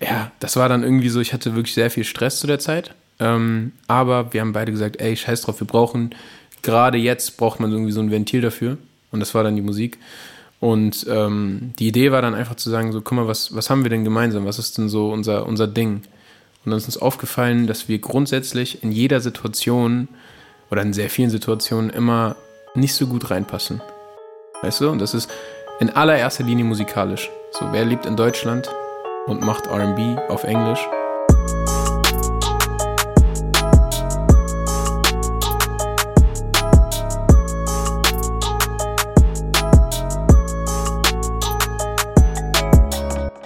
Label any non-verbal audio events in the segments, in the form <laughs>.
ja, das war dann irgendwie so, ich hatte wirklich sehr viel Stress zu der Zeit. Ähm, aber wir haben beide gesagt, ey, scheiß drauf, wir brauchen, gerade jetzt braucht man irgendwie so ein Ventil dafür. Und das war dann die Musik. Und ähm, die Idee war dann einfach zu sagen, so, guck mal, was, was haben wir denn gemeinsam? Was ist denn so unser, unser Ding? Und dann ist uns aufgefallen, dass wir grundsätzlich in jeder Situation oder in sehr vielen Situationen immer nicht so gut reinpassen. Weißt du? Und das ist in allererster Linie musikalisch. So, wer lebt in Deutschland und macht RB auf Englisch?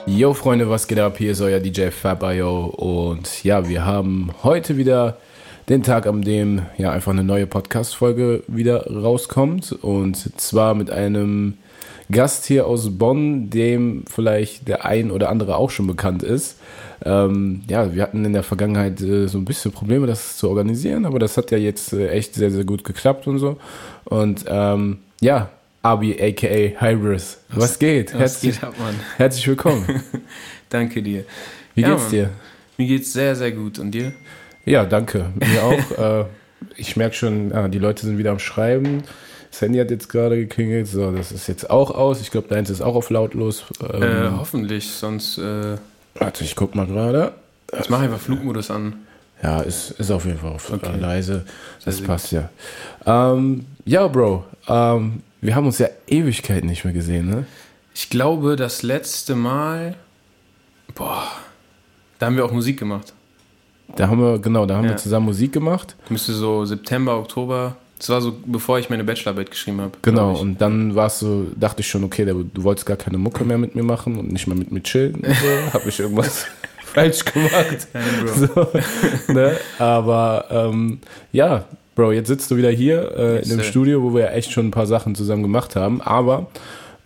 Yo Freunde, was geht ab? Hier ist euer DJ Fabayo und ja, wir haben heute wieder den Tag, an dem ja einfach eine neue Podcast-Folge wieder rauskommt und zwar mit einem Gast hier aus Bonn, dem vielleicht der ein oder andere auch schon bekannt ist. Ähm, ja, wir hatten in der Vergangenheit äh, so ein bisschen Probleme, das zu organisieren, aber das hat ja jetzt äh, echt sehr, sehr gut geklappt und so. Und ähm, ja, Abi, aka Hybris. Was, was geht? Was herzlich, geht ab, Mann? herzlich willkommen. <laughs> danke dir. Wie ja, geht's dir? Mir geht's sehr, sehr gut. Und dir? Ja, danke. Mir auch. <laughs> äh, ich merke schon, ah, die Leute sind wieder am Schreiben. Das Handy hat jetzt gerade geklingelt. So, das ist jetzt auch aus. Ich glaube, deins ist auch auf lautlos. Ähm, äh, hoffentlich, sonst. Äh, warte, ich guck mal gerade. Ich mache einfach Flugmodus an. Ja, ist, ist auf jeden Fall auf okay. leise. Das passt ja. Ähm, ja, Bro. Ähm, wir haben uns ja Ewigkeiten nicht mehr gesehen, ne? Ich glaube, das letzte Mal, boah, da haben wir auch Musik gemacht. Da haben wir, genau, da haben ja. wir zusammen Musik gemacht. Müsste so September, Oktober. Das war so, bevor ich meine Bachelorarbeit geschrieben habe. Genau, und dann war es so, dachte ich schon, okay, du wolltest gar keine Mucke mehr mit mir machen und nicht mehr mit mir chillen und so. <laughs> Hab ich irgendwas <laughs> falsch gemacht. Nein, Bro. So, ne? Aber ähm, ja, Bro, jetzt sitzt du wieder hier äh, in dem Studio, wo wir ja echt schon ein paar Sachen zusammen gemacht haben. Aber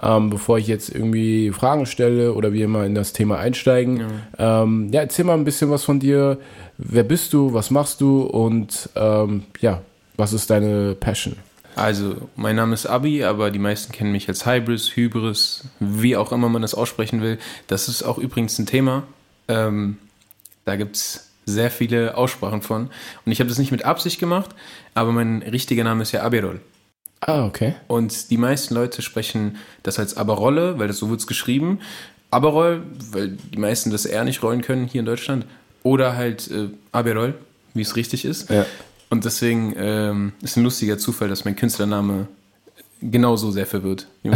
ähm, bevor ich jetzt irgendwie Fragen stelle oder wir immer in das Thema einsteigen, ja. Ähm, ja, erzähl mal ein bisschen was von dir. Wer bist du? Was machst du? Und ähm, ja, was ist deine Passion? Also, mein Name ist Abi, aber die meisten kennen mich als Hybris, Hybris, wie auch immer man das aussprechen will. Das ist auch übrigens ein Thema. Ähm, da gibt es sehr viele Aussprachen von. Und ich habe das nicht mit Absicht gemacht, aber mein richtiger Name ist ja Abirol. Ah, okay. Und die meisten Leute sprechen das als Aberolle, weil das so wird es geschrieben. Aberol, weil die meisten das eher nicht rollen können hier in Deutschland. Oder halt äh, Aberol, wie es richtig ist. Ja. Und deswegen ähm, ist ein lustiger Zufall, dass mein Künstlername genauso sehr verwirrt. <laughs> <laughs>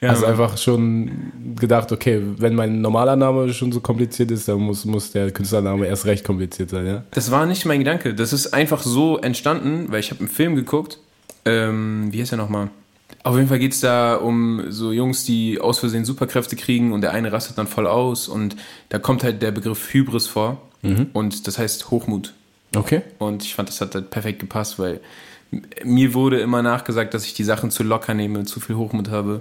Ja, also einfach schon gedacht, okay, wenn mein normaler Name schon so kompliziert ist, dann muss, muss der Künstlername erst recht kompliziert sein, ja? Das war nicht mein Gedanke. Das ist einfach so entstanden, weil ich habe einen Film geguckt. Ähm, wie heißt der nochmal? Auf jeden Fall geht es da um so Jungs, die aus Versehen Superkräfte kriegen und der eine rastet dann voll aus und da kommt halt der Begriff Hybris vor mhm. und das heißt Hochmut. Okay. Und ich fand, das hat halt perfekt gepasst, weil mir wurde immer nachgesagt, dass ich die Sachen zu locker nehme, zu viel Hochmut habe.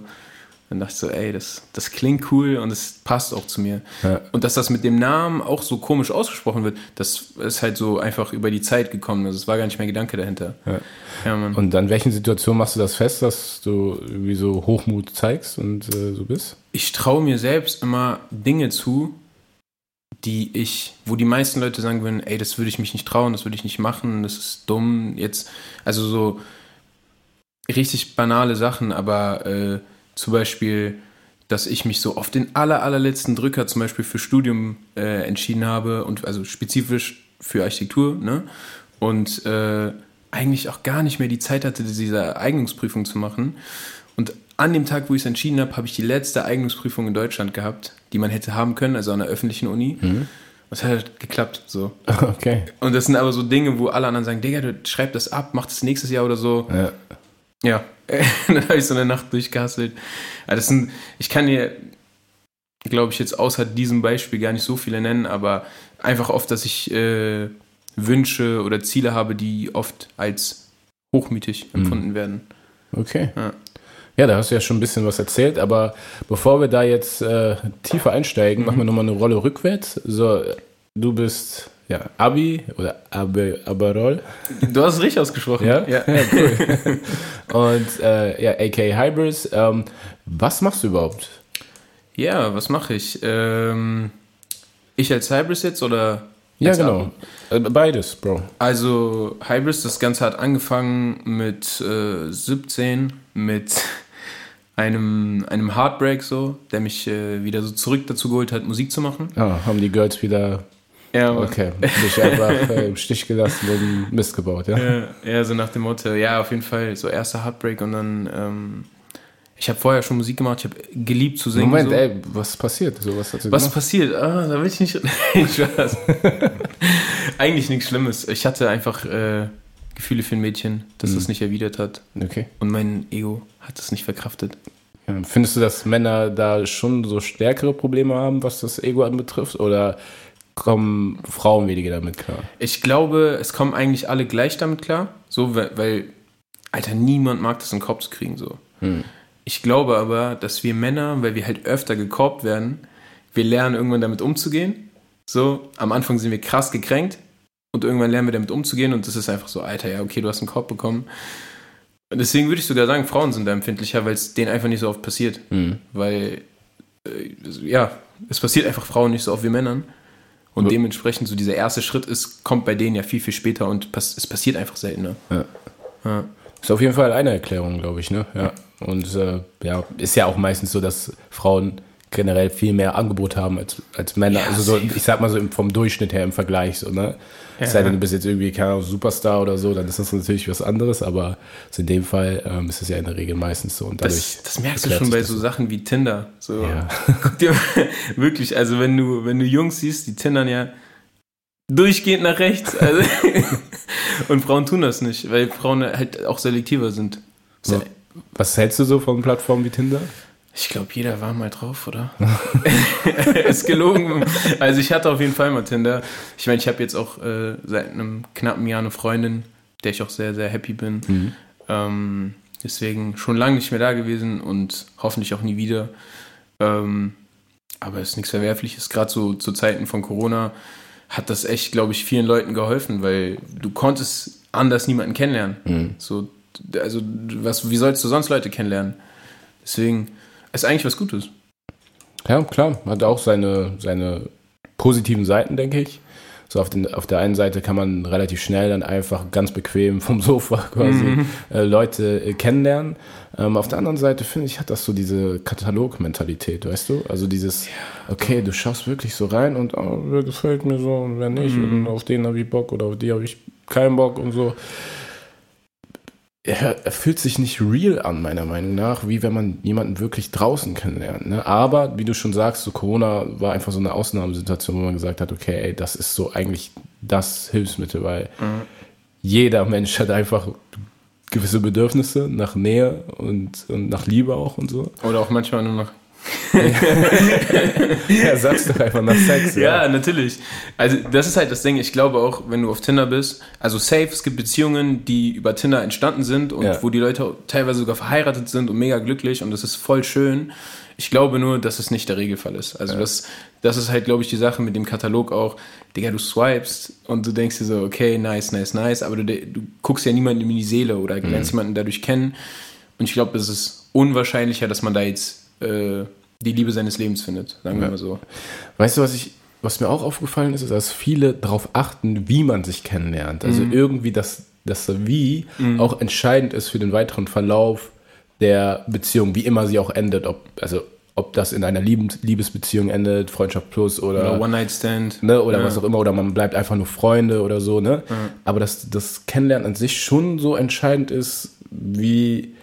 Dann dachte ich so, ey, das, das klingt cool und es passt auch zu mir. Ja. Und dass das mit dem Namen auch so komisch ausgesprochen wird, das ist halt so einfach über die Zeit gekommen. Also es war gar nicht mehr Gedanke dahinter. Ja. Ja, und an welchen Situationen machst du das fest, dass du irgendwie so Hochmut zeigst und äh, so bist? Ich traue mir selbst immer Dinge zu, die ich, wo die meisten Leute sagen würden, ey, das würde ich mich nicht trauen, das würde ich nicht machen, das ist dumm. Jetzt, also so richtig banale Sachen, aber äh, zum Beispiel, dass ich mich so auf den aller, allerletzten Drücker zum Beispiel für Studium äh, entschieden habe und also spezifisch für Architektur, ne? Und äh, eigentlich auch gar nicht mehr die Zeit hatte, diese Eignungsprüfung zu machen. Und an dem Tag, wo ich es entschieden habe, habe ich die letzte Eignungsprüfung in Deutschland gehabt, die man hätte haben können, also an der öffentlichen Uni. Mhm. Das hat halt geklappt, so. <laughs> Okay. Und das sind aber so Dinge, wo alle anderen sagen, Digga, du schreib das ab, mach das nächstes Jahr oder so. Ja. Ja, <laughs> dann habe ich so eine Nacht durchgehasselt. das sind, ich kann dir, glaube ich, jetzt außer diesem Beispiel gar nicht so viele nennen, aber einfach oft, dass ich äh, Wünsche oder Ziele habe, die oft als hochmütig mhm. empfunden mhm. werden. Okay. Ja. Ja. da hast du ja schon ein bisschen was erzählt, aber bevor wir da jetzt äh, tiefer einsteigen, mhm. machen wir nochmal eine Rolle rückwärts. So, du bist ja, Abi oder Abe, Aberol. Du hast es richtig ausgesprochen. Ja, ja, ja cool. <laughs> Und äh, ja, AK Hybris. Ähm, was machst du überhaupt? Ja, was mache ich? Ähm, ich als Hybris jetzt oder? Ja, als genau. Äh, Beides, Bro. Also Hybris, das Ganze hat angefangen mit äh, 17, mit einem, einem Heartbreak so, der mich äh, wieder so zurück dazu geholt hat, Musik zu machen. Ah, haben die Girls wieder, Ja, Mann. okay, dich einfach äh, im Stich gelassen und Mist gebaut, ja? Ja, ja, so nach dem Motto, ja, auf jeden Fall, so erster Heartbreak und dann, ähm, ich habe vorher schon Musik gemacht, ich habe geliebt zu singen. Moment, so. ey, was passiert? So, was Was gemacht? passiert? Ah, da will ich nicht. <laughs> <laughs> Eigentlich nichts Schlimmes. Ich hatte einfach äh, Gefühle für ein Mädchen, das das nicht erwidert hat. Okay. Und mein Ego hat das nicht verkraftet. Ja, findest du, dass Männer da schon so stärkere Probleme haben, was das Ego anbetrifft? Oder kommen Frauen weniger damit klar? Ich glaube, es kommen eigentlich alle gleich damit klar. So, weil, weil Alter, niemand mag das in den Kopf zu kriegen. So. Ich glaube aber, dass wir Männer, weil wir halt öfter gekorbt werden, wir lernen irgendwann damit umzugehen. So, am Anfang sind wir krass gekränkt und irgendwann lernen wir damit umzugehen und das ist einfach so, Alter, ja, okay, du hast einen Korb bekommen. Und deswegen würde ich sogar sagen, Frauen sind da empfindlicher, weil es denen einfach nicht so oft passiert. Weil, äh, ja, es passiert einfach Frauen nicht so oft wie Männern. Und Ja. dementsprechend so dieser erste Schritt ist, kommt bei denen ja viel, viel später und pass es passiert einfach seltener. Ja. Ja. Ist auf jeden Fall eine Erklärung, glaube ich, ne? Ja. Und äh, ja, ist ja auch meistens so, dass Frauen generell viel mehr Angebot haben als, als Männer. Ja, also so, ich sag mal so vom Durchschnitt her im Vergleich, so, ne? Es sei denn, du bist jetzt irgendwie, keine Ahnung, Superstar oder so, dann ist das natürlich was anderes, aber in dem Fall ähm, ist es ja in der Regel meistens so. Und dadurch Das, das merkst du schon bei so Sachen wie Tinder. So, Ja. <laughs> guck dir wirklich, also wenn du, wenn du Jungs siehst, die tindern ja durchgehend nach rechts. Also, <laughs> und Frauen tun das nicht, weil Frauen halt auch selektiver sind. So. Was hältst du so von Plattformen wie Tinder? Ich glaube, jeder war mal drauf, oder? <laughs> <laughs> ist gelogen. Also ich hatte auf jeden Fall mal Tinder. Ich meine, ich habe jetzt auch äh, seit einem knappen Jahr eine Freundin, der ich auch sehr, sehr happy bin. Ähm, deswegen schon lange nicht mehr da gewesen und hoffentlich auch nie wieder. Ähm, aber es ist nichts Verwerfliches. Gerade so zu Zeiten von Corona hat das echt, glaube ich, vielen Leuten geholfen, weil du konntest anders niemanden kennenlernen. So, also was, wie sollst du sonst Leute kennenlernen? Deswegen ist eigentlich was Gutes. Ja, klar, hat auch seine, seine positiven Seiten, denke ich. So auf, den, auf der einen Seite kann man relativ schnell dann einfach ganz bequem vom <laughs> Sofa quasi äh, Leute äh, kennenlernen. Ähm, auf der anderen Seite finde ich, hat das so diese Katalog-Mentalität, weißt du? Also dieses, okay, du schaust wirklich so rein und oh, wer gefällt mir so und wer nicht und auf den habe ich Bock oder auf die habe ich keinen Bock und so. Er, er fühlt sich nicht real an, meiner Meinung nach, wie wenn man jemanden wirklich draußen kennenlernt. Ne? Aber, wie du schon sagst, so Corona war einfach so eine Ausnahmesituation, wo man gesagt hat, okay, ey, das ist so eigentlich das Hilfsmittel, weil jeder Mensch hat einfach gewisse Bedürfnisse nach Nähe und, und nach Liebe auch und so. Oder auch manchmal nur noch. Ja, sag's doch einfach nach Sex. Ja, natürlich. Also, das ist halt das Ding. Ich glaube auch, wenn du auf Tinder bist, also safe, es gibt Beziehungen, die über Tinder entstanden sind und Ja. wo die Leute teilweise sogar verheiratet sind und mega glücklich und das ist voll schön. Ich glaube nur, dass es nicht der Regelfall ist. Also, das, das ist halt, glaube ich, die Sache mit dem Katalog auch. Digga, du swipest und du denkst dir so, okay, nice, nice, nice, aber du, du guckst ja niemanden in die Seele oder lernst jemanden dadurch kennen. Und ich glaube, es ist unwahrscheinlicher, dass man da jetzt äh, die Liebe seines Lebens findet, sagen wir Ja. mal so. Weißt du, was ich, was mir auch aufgefallen ist, ist, dass viele darauf achten, wie man sich kennenlernt. Also irgendwie, dass das Wie auch entscheidend ist für den weiteren Verlauf der Beziehung, wie immer sie auch endet. Ob, also ob das in einer Liebes Liebesbeziehung endet, Freundschaft plus oder, Oder One-Night-Stand. ne, oder Ja. was auch immer, oder man bleibt einfach nur Freunde oder so, ne? Aber dass das Kennenlernen an sich schon so entscheidend ist, wie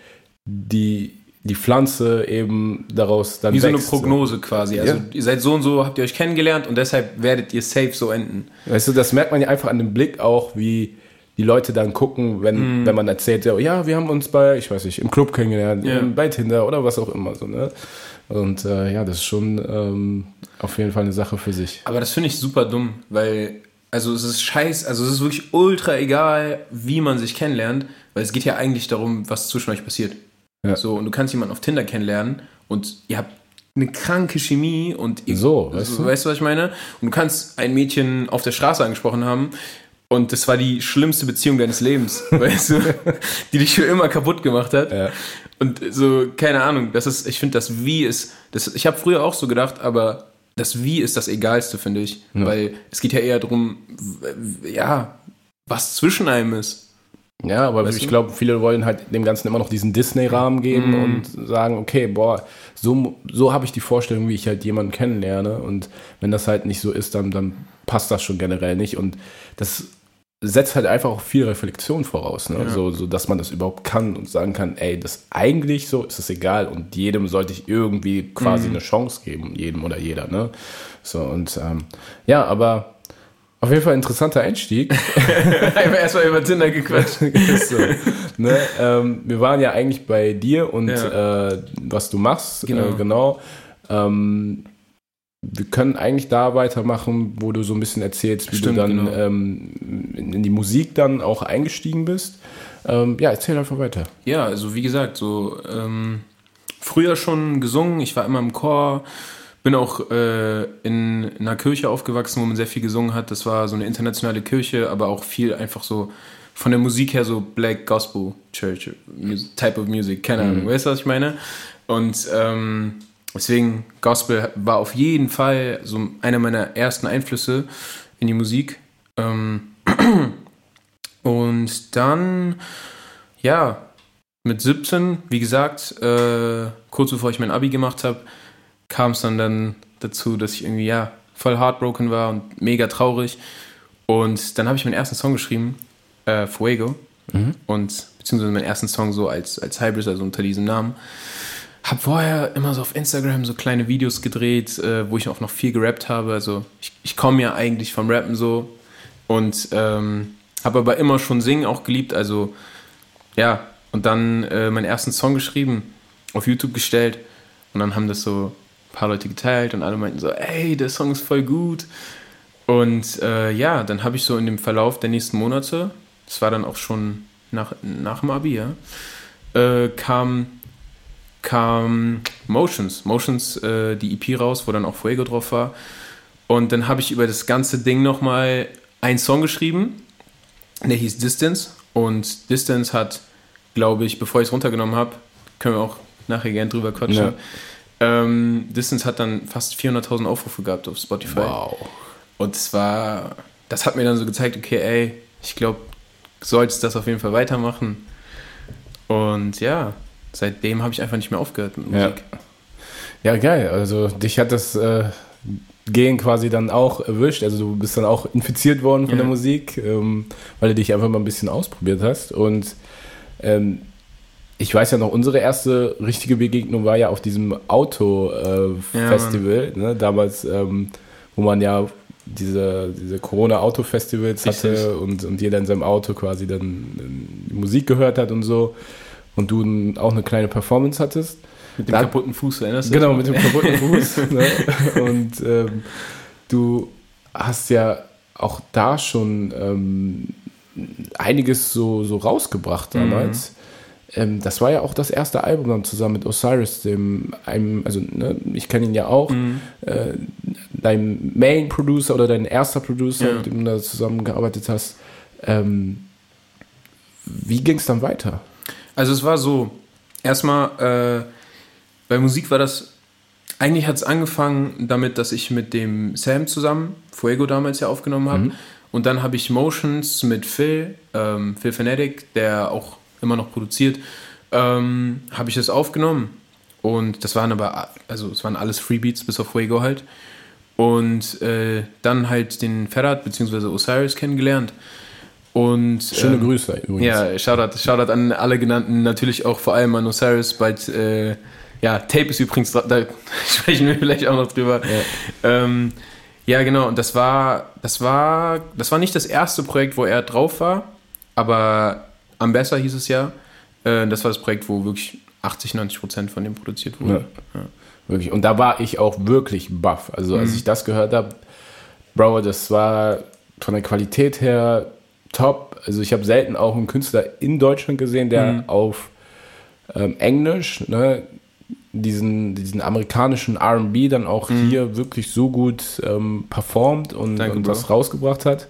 die, die Pflanze eben daraus dann Wie so eine wächst, Prognose quasi. Also Ja. ihr seid so und so, habt ihr euch kennengelernt und deshalb werdet ihr safe so enden. Weißt du, das merkt man ja einfach an dem Blick auch, wie die Leute dann gucken, wenn, Mhm. wenn man erzählt, ja, wir haben uns bei, ich weiß nicht, im Club kennengelernt, Ja. ähm, bei Tinder oder was auch immer. So, ne? Und äh, ja, das ist schon ähm, auf jeden Fall eine Sache für sich. Aber das finde ich super dumm, weil, also es ist scheiß, also es ist wirklich ultra egal, wie man sich kennenlernt, weil es geht ja eigentlich darum, was zwischen euch passiert. Ja. So, und du kannst jemanden auf Tinder kennenlernen und ihr habt eine kranke Chemie und ihr, So, weißt du? weißt du, was ich meine? Und du kannst ein Mädchen auf der Straße angesprochen haben und das war die schlimmste Beziehung deines Lebens, <laughs> weißt du, die dich für immer kaputt gemacht hat. Ja. Und so, keine Ahnung, das ist, ich finde, das Wie ist, das, ich habe früher auch so gedacht, aber das Wie ist das Egalste, finde ich. Ja. Weil es geht ja eher darum, ja, was zwischen einem ist. Ja, aber weißt ich glaube, viele wollen halt dem Ganzen immer noch diesen Disney-Rahmen geben mm. und sagen, okay, boah, so, so habe ich die Vorstellung, wie ich halt jemanden kennenlerne. Und wenn das halt nicht so ist, dann, dann passt das schon generell nicht. Und das setzt halt einfach auch viel Reflexion voraus, ne? Ja. so, so dass man das überhaupt kann und sagen kann, ey, das eigentlich so ist es egal und jedem sollte ich irgendwie quasi mm. eine Chance geben, jedem oder jeder, ne? So und ähm, ja, aber auf jeden Fall interessanter Einstieg. <laughs> Einfach erstmal über Tinder gequatscht. <laughs> so, ne? ähm, wir waren ja eigentlich bei dir und ja. äh, was du machst. Genau. Äh, genau. Ähm, wir können eigentlich da weitermachen, wo du so ein bisschen erzählst, wie Stimmt, du dann genau. ähm, in die Musik dann auch eingestiegen bist. Ähm, ja, erzähl einfach weiter. Ja, also wie gesagt, so ähm, früher schon gesungen. Ich war immer im Chor bin auch äh, in einer Kirche aufgewachsen, wo man sehr viel gesungen hat. Das war so eine internationale Kirche, aber auch viel einfach so von der Musik her so Black Gospel Church Type of Music. Keine Ahnung, mhm. weißt du, was ich meine? Und ähm, deswegen Gospel war auf jeden Fall so einer meiner ersten Einflüsse in die Musik. Ähm, <clears throat> und dann, ja, mit 17, wie gesagt, äh, kurz bevor ich mein Abi gemacht habe, kam es dann, dann dazu, dass ich irgendwie, ja, voll heartbroken war und mega traurig. Und dann habe ich meinen ersten Song geschrieben, äh, Fuego. Mhm. Und beziehungsweise meinen ersten Song so als, als Hybrid, also unter diesem Namen. Hab vorher immer so auf Instagram so kleine Videos gedreht, äh, wo ich auch noch viel gerappt habe. Also ich, ich komme ja eigentlich vom Rappen so. Und ähm, habe aber immer schon Singen auch geliebt. Also ja, und dann äh, meinen ersten Song geschrieben, auf YouTube gestellt. Und dann haben das so paar Leute geteilt und alle meinten so, ey, der Song ist voll gut. Und äh, ja, dann habe ich so in dem Verlauf der nächsten Monate, das war dann auch schon nach, nach dem Abi, ja, äh, kam, kam Motions, Motions, äh, die EP raus, wo dann auch Fuego drauf war. Und dann habe ich über das ganze Ding nochmal einen Song geschrieben, der hieß Distance. Und Distance hat, glaube ich, bevor ich es runtergenommen habe, können wir auch nachher gern drüber quatschen, ja. Ähm, Distance hat dann fast 400.000 Aufrufe gehabt auf Spotify. Wow. Und es war, das hat mir dann so gezeigt, okay, ey, ich glaube, solltest das auf jeden Fall weitermachen. Und ja, seitdem habe ich einfach nicht mehr aufgehört mit Musik. Ja, ja geil. Also dich hat das äh, Gehen quasi dann auch erwischt. Also du bist dann auch infiziert worden von ja. der Musik, ähm, weil du dich einfach mal ein bisschen ausprobiert hast. Und ähm, ich weiß ja noch, unsere erste richtige Begegnung war ja auf diesem Auto-Festival, äh, ja, ne? damals, ähm, wo man ja diese, diese Corona-Auto-Festivals hatte und, und jeder in seinem Auto quasi dann äh, Musik gehört hat und so und du auch eine kleine Performance hattest. Mit dem da, kaputten Fuß, erinnerst du Genau, mit dem kaputten <laughs> Fuß. ne? Und ähm, du hast ja auch da schon ähm, einiges so, so rausgebracht damals. Mhm ähm, das war ja auch das erste Album dann zusammen mit Osiris, dem einem, also ne, ich kenne ihn ja auch, mhm. äh, dein Main Producer oder dein erster Producer, ja. mit dem du da zusammengearbeitet hast. Ähm, wie ging es dann weiter? Also es war so, erstmal, äh, bei Musik war das, eigentlich hat es angefangen damit, dass ich mit dem Sam zusammen, Fuego damals ja aufgenommen habe. Mhm. Und dann habe ich Motions mit Phil, ähm, Phil Fanatic, der auch immer noch produziert, ähm, habe ich das aufgenommen. Und das waren aber, also es waren alles Freebeats bis auf Fuego halt. Und äh, dann halt den Ferrat bzw. Osiris kennengelernt. Und, Schöne ähm, Grüße übrigens. Ja, Shoutout, Shoutout an alle genannten, natürlich auch vor allem an Osiris. Bald, äh, ja, Tape ist übrigens, da <laughs> sprechen wir vielleicht auch noch drüber. Ja. Ähm, ja, genau, und das war, das war, das war nicht das erste Projekt, wo er drauf war, aber Ambessa hieß es ja. Äh, das war das Projekt, wo wirklich 80, 90 Prozent von dem produziert wurde. Ja. Ja. Wirklich. Und da war ich auch wirklich baff. Also als mhm. ich das gehört habe, Bro, das war von der Qualität her top. Also ich habe selten auch einen Künstler in Deutschland gesehen, der mhm. auf ähm, Englisch ne, diesen, diesen amerikanischen RB dann auch mhm. hier wirklich so gut ähm, performt und, Danke, und was rausgebracht hat.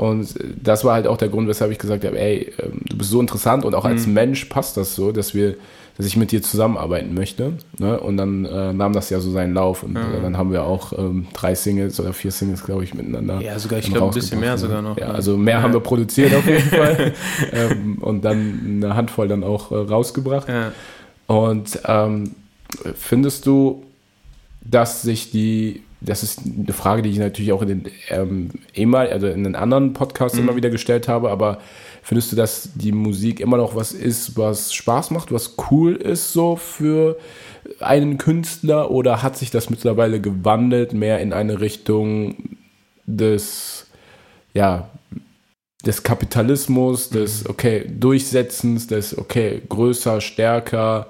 Und das war halt auch der Grund, weshalb ich gesagt habe, ey, ähm, du bist so interessant und auch als mhm. Mensch passt das so, dass wir dass ich mit dir zusammenarbeiten möchte. Ne? Und dann äh, nahm das ja so seinen Lauf und mhm. äh, dann haben wir auch ähm, drei Singles oder vier Singles, glaube ich, miteinander. Ja, sogar, ich glaube, ein bisschen mehr ne? sogar noch. Ja, also mehr ja. haben wir produziert auf jeden <laughs> Fall ähm, und dann eine Handvoll dann auch äh, rausgebracht. Ja. Und ähm, findest du, dass sich die das ist eine Frage, die ich natürlich auch in den ähm, ehemal, also in den anderen Podcasts mhm. immer wieder gestellt habe, aber findest du, dass die Musik immer noch was ist, was Spaß macht, was cool ist so für einen Künstler oder hat sich das mittlerweile gewandelt mehr in eine Richtung des ja des Kapitalismus, des mhm. okay Durchsetzens, des okay größer, stärker,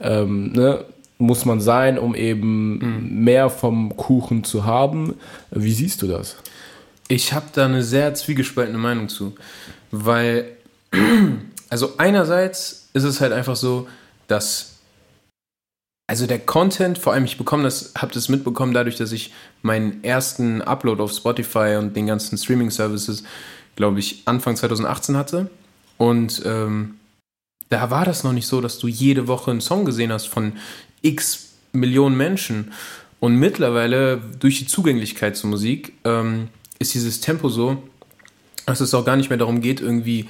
ähm, ne? Muss man sein, um eben mhm. mehr vom Kuchen zu haben. Wie siehst du das? Ich habe da eine sehr zwiegespaltene Meinung zu, weil, <clears throat> also einerseits ist es halt einfach so, dass, also der Content, vor allem ich bekomme das, habe das mitbekommen dadurch, dass ich meinen ersten Upload auf Spotify und den ganzen Streaming-Services, glaube ich, Anfang 2018 hatte und ähm, da war das noch nicht so, dass du jede Woche einen Song gesehen hast von x Millionen Menschen. Und mittlerweile, durch die Zugänglichkeit zur Musik, ähm, ist dieses Tempo so, dass es auch gar nicht mehr darum geht, irgendwie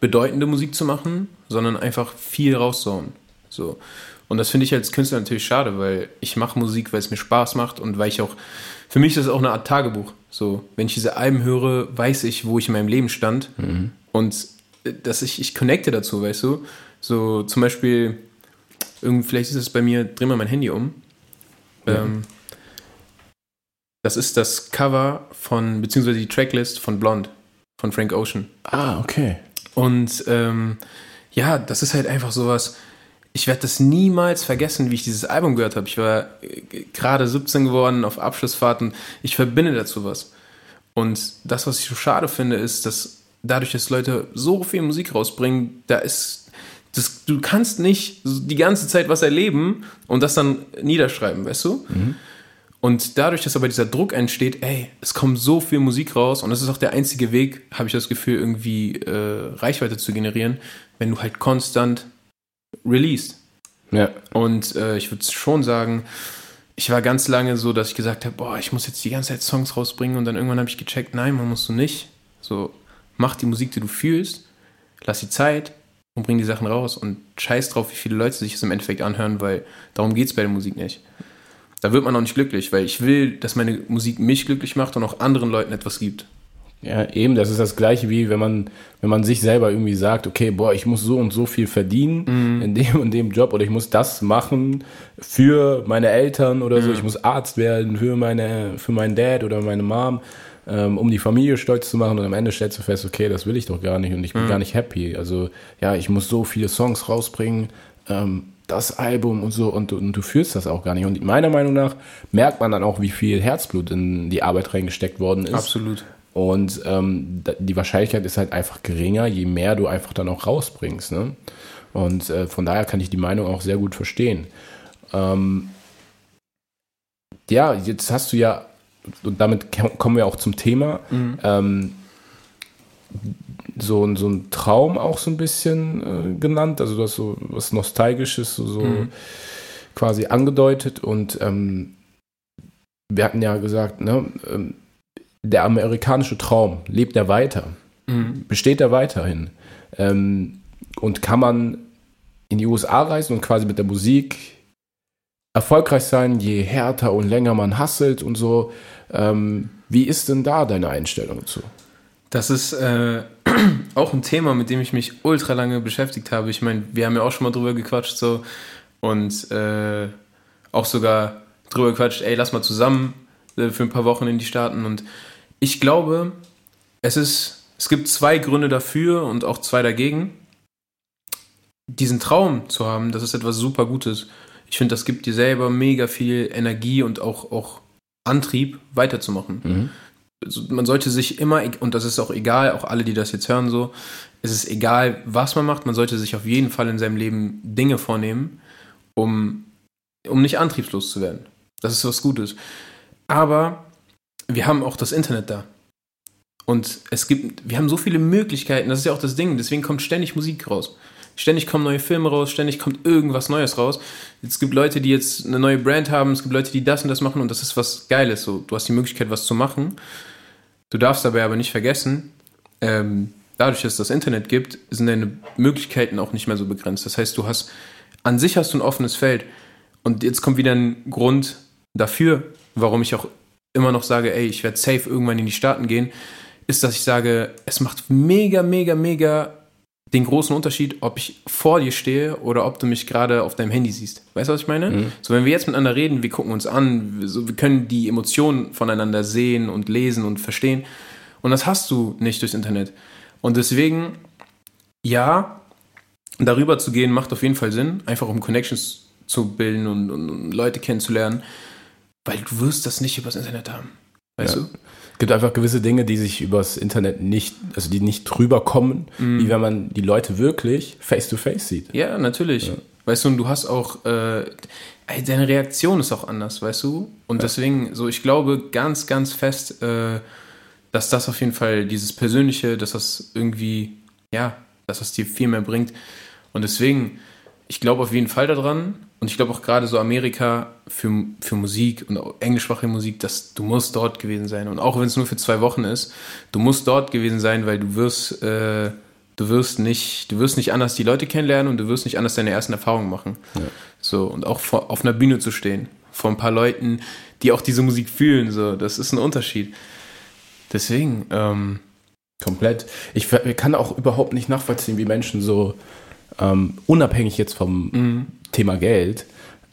bedeutende Musik zu machen, sondern einfach viel rauszuhauen. So. Und das finde ich als Künstler natürlich schade, weil ich mache Musik, weil es mir Spaß macht und weil ich auch, für mich ist es auch eine Art Tagebuch. So, wenn ich diese Alben höre, weiß ich, wo ich in meinem Leben stand mhm. und äh, dass ich, ich connecte dazu, weißt du? So zum Beispiel, irgendwie, vielleicht ist es bei mir, dreh mal mein Handy um. Ja. Ähm, das ist das Cover von, beziehungsweise die Tracklist von Blonde, von Frank Ocean. Ah, okay. Und ähm, ja, das ist halt einfach sowas. Ich werde das niemals vergessen, wie ich dieses Album gehört habe. Ich war äh, gerade 17 geworden auf Abschlussfahrten. Ich verbinde dazu was. Und das, was ich so schade finde, ist, dass dadurch, dass Leute so viel Musik rausbringen, da ist das, du kannst nicht die ganze Zeit was erleben und das dann niederschreiben, weißt du? Mhm. Und dadurch, dass aber dieser Druck entsteht, ey, es kommt so viel Musik raus und das ist auch der einzige Weg, habe ich das Gefühl, irgendwie äh, Reichweite zu generieren, wenn du halt konstant released. Ja. Und äh, ich würde schon sagen, ich war ganz lange so, dass ich gesagt habe, boah, ich muss jetzt die ganze Zeit Songs rausbringen und dann irgendwann habe ich gecheckt, nein, man musst du nicht. So, mach die Musik, die du fühlst, lass die Zeit, und bring die Sachen raus und scheiß drauf, wie viele Leute sich das im Endeffekt anhören, weil darum geht es bei der Musik nicht. Da wird man auch nicht glücklich, weil ich will, dass meine Musik mich glücklich macht und auch anderen Leuten etwas gibt. Ja, eben, das ist das gleiche wie wenn man, wenn man sich selber irgendwie sagt, okay, boah, ich muss so und so viel verdienen mhm. in dem und dem Job oder ich muss das machen für meine Eltern oder so, mhm. ich muss Arzt werden für meine, für meinen Dad oder meine Mom ähm, um die Familie stolz zu machen und am Ende stellst du fest, okay, das will ich doch gar nicht und ich bin mhm. gar nicht happy. Also ja, ich muss so viele Songs rausbringen, ähm, das Album und so und, und, du fühlst das auch gar nicht. Und meiner Meinung nach merkt man dann auch, wie viel Herzblut in die Arbeit reingesteckt worden ist. Absolut. Und ähm, die Wahrscheinlichkeit ist halt einfach geringer, je mehr du einfach dann auch rausbringst. Ne? Und äh, von daher kann ich die Meinung auch sehr gut verstehen. Ähm, ja, jetzt hast du ja und damit kommen wir auch zum Thema, mhm. ähm, so, so ein Traum auch so ein bisschen äh, genannt, also das so was Nostalgisches so, so mhm. quasi angedeutet und ähm, wir hatten ja gesagt, ne, ähm, der amerikanische Traum, lebt er weiter? Mhm. Besteht er weiterhin? Ähm, und kann man in die USA reisen und quasi mit der Musik erfolgreich sein, je härter und länger man hasselt und so? Ähm, wie ist denn da deine Einstellung zu? Das ist äh, <clears throat> auch ein Thema, mit dem ich mich ultra lange beschäftigt habe. Ich meine, wir haben ja auch schon mal drüber gequatscht so und äh, auch sogar drüber gequatscht, ey, lass mal zusammen äh, für ein paar Wochen in die Staaten. Und ich glaube, es ist, es gibt zwei Gründe dafür und auch zwei dagegen. Diesen Traum zu haben, das ist etwas super Gutes. Ich finde, das gibt dir selber mega viel Energie und auch, auch Antrieb, weiterzumachen. Mhm. Also man sollte sich immer, und das ist auch egal, auch alle, die das jetzt hören, so, es ist egal, was man macht, man sollte sich auf jeden Fall in seinem Leben Dinge vornehmen, um, um nicht antriebslos zu werden. Das ist was Gutes. Aber wir haben auch das Internet da. Und es gibt, wir haben so viele Möglichkeiten, das ist ja auch das Ding, deswegen kommt ständig Musik raus. Ständig kommen neue Filme raus, ständig kommt irgendwas Neues raus. Es gibt Leute, die jetzt eine neue Brand haben, es gibt Leute, die das und das machen und das ist was Geiles. So, du hast die Möglichkeit, was zu machen. Du darfst dabei aber nicht vergessen, ähm, dadurch, dass es das Internet gibt, sind deine Möglichkeiten auch nicht mehr so begrenzt. Das heißt, du hast, an sich hast du ein offenes Feld. Und jetzt kommt wieder ein Grund dafür, warum ich auch immer noch sage, ey, ich werde safe irgendwann in die Staaten gehen, ist, dass ich sage, es macht mega, mega, mega den großen Unterschied, ob ich vor dir stehe oder ob du mich gerade auf deinem Handy siehst. Weißt du, was ich meine? Mhm. So, wenn wir jetzt miteinander reden, wir gucken uns an, wir, so, wir können die Emotionen voneinander sehen und lesen und verstehen. Und das hast du nicht durchs Internet. Und deswegen, ja, darüber zu gehen, macht auf jeden Fall Sinn, einfach um Connections zu bilden und, und, und Leute kennenzulernen, weil du wirst das nicht übers Internet haben. Weißt ja. du? Es gibt einfach gewisse Dinge, die sich übers Internet nicht, also die nicht drüber kommen, mm. wie wenn man die Leute wirklich face to face sieht. Ja, natürlich. Ja. Weißt du, und du hast auch, äh, deine Reaktion ist auch anders, weißt du? Und ja. deswegen, so, ich glaube ganz, ganz fest, äh, dass das auf jeden Fall dieses Persönliche, dass das irgendwie, ja, dass das dir viel mehr bringt. Und deswegen, ich glaube auf jeden Fall daran. Und ich glaube auch gerade so Amerika für, für Musik und englischsprachige Musik, dass du musst dort gewesen sein. Und auch wenn es nur für zwei Wochen ist, du musst dort gewesen sein, weil du wirst, äh, du wirst nicht, du wirst nicht anders die Leute kennenlernen und du wirst nicht anders deine ersten Erfahrungen machen. Ja. So, und auch vor, auf einer Bühne zu stehen, vor ein paar Leuten, die auch diese Musik fühlen, so, das ist ein Unterschied. Deswegen, ähm, Komplett. Ich kann auch überhaupt nicht nachvollziehen, wie Menschen so ähm, unabhängig jetzt vom mhm. Thema Geld,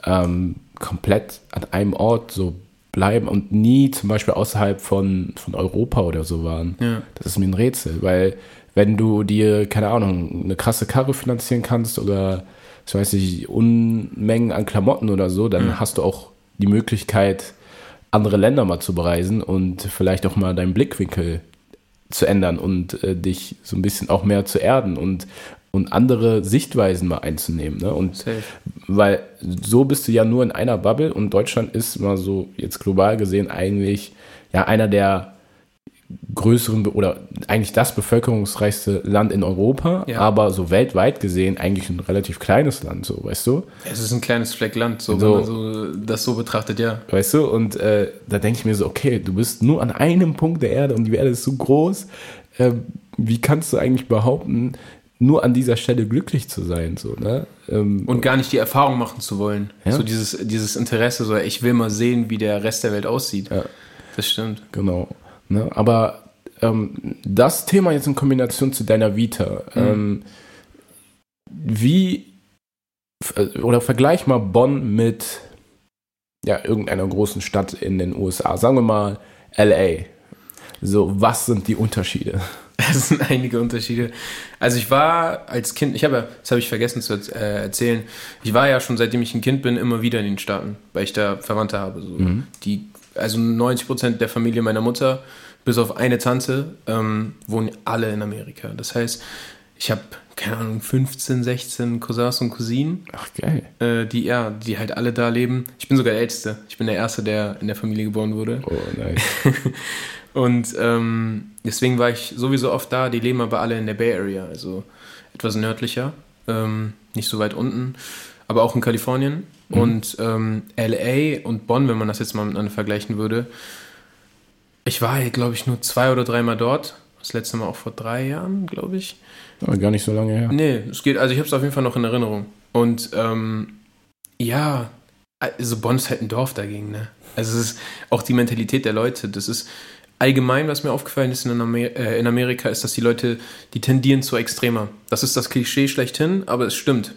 ähm, komplett an einem Ort so bleiben und nie zum Beispiel außerhalb von, von Europa oder so waren. Ja. Das ist mir ein Rätsel, weil wenn du dir, keine Ahnung, eine krasse Karre finanzieren kannst oder, ich weiß nicht, Unmengen an Klamotten oder so, dann ja. hast du auch die Möglichkeit, andere Länder mal zu bereisen und vielleicht auch mal deinen Blickwinkel zu ändern und äh, dich so ein bisschen auch mehr zu erden und und andere Sichtweisen mal einzunehmen. Ne? Und Safe. weil so bist du ja nur in einer Bubble und Deutschland ist mal so jetzt global gesehen eigentlich ja einer der größeren oder eigentlich das bevölkerungsreichste Land in Europa, ja. aber so weltweit gesehen eigentlich ein relativ kleines Land, so weißt du? Es ist ein kleines Fleck Land, so, so, wenn man so das so betrachtet, ja. Weißt du? Und äh, da denke ich mir so, okay, du bist nur an einem Punkt der Erde und die Erde ist so groß. Äh, wie kannst du eigentlich behaupten, nur an dieser Stelle glücklich zu sein. So, ne? Ähm, und gar nicht die Erfahrung machen zu wollen. Ja? So dieses, dieses Interesse, so ich will mal sehen, wie der Rest der Welt aussieht. Ja. Das stimmt. Genau. Ne? Aber ähm, das Thema jetzt in Kombination zu deiner Vita, mhm. ähm, wie oder vergleich mal Bonn mit ja, irgendeiner großen Stadt in den USA, sagen wir mal LA. So, was sind die Unterschiede? <laughs> Es sind einige Unterschiede. Also ich war als Kind, ich habe, das habe ich vergessen zu äh, erzählen, ich war ja schon seitdem ich ein Kind bin immer wieder in den Staaten, weil ich da Verwandte habe. So. Mhm. Die, also 90 Prozent der Familie meiner Mutter, bis auf eine Tante, ähm, wohnen alle in Amerika. Das heißt, ich habe keine Ahnung 15, 16 Cousins und Cousinen. Ach geil. Äh, die ja, die halt alle da leben. Ich bin sogar der Älteste. Ich bin der Erste, der in der Familie geboren wurde. Oh nice. <laughs> Und ähm, deswegen war ich sowieso oft da. Die leben aber alle in der Bay Area, also etwas nördlicher, ähm, nicht so weit unten, aber auch in Kalifornien. Mhm. Und ähm, LA und Bonn, wenn man das jetzt mal miteinander vergleichen würde, ich war, glaube ich, nur zwei oder dreimal dort. Das letzte Mal auch vor drei Jahren, glaube ich. Aber gar nicht so lange her. Nee, es geht, also ich habe es auf jeden Fall noch in Erinnerung. Und ähm, ja, also Bonn ist halt ein Dorf dagegen, ne? Also es ist auch die Mentalität der Leute. Das ist, allgemein, was mir aufgefallen ist in, Amer äh, in Amerika, ist, dass die Leute, die tendieren zu extremer. Das ist das Klischee schlechthin, aber es stimmt.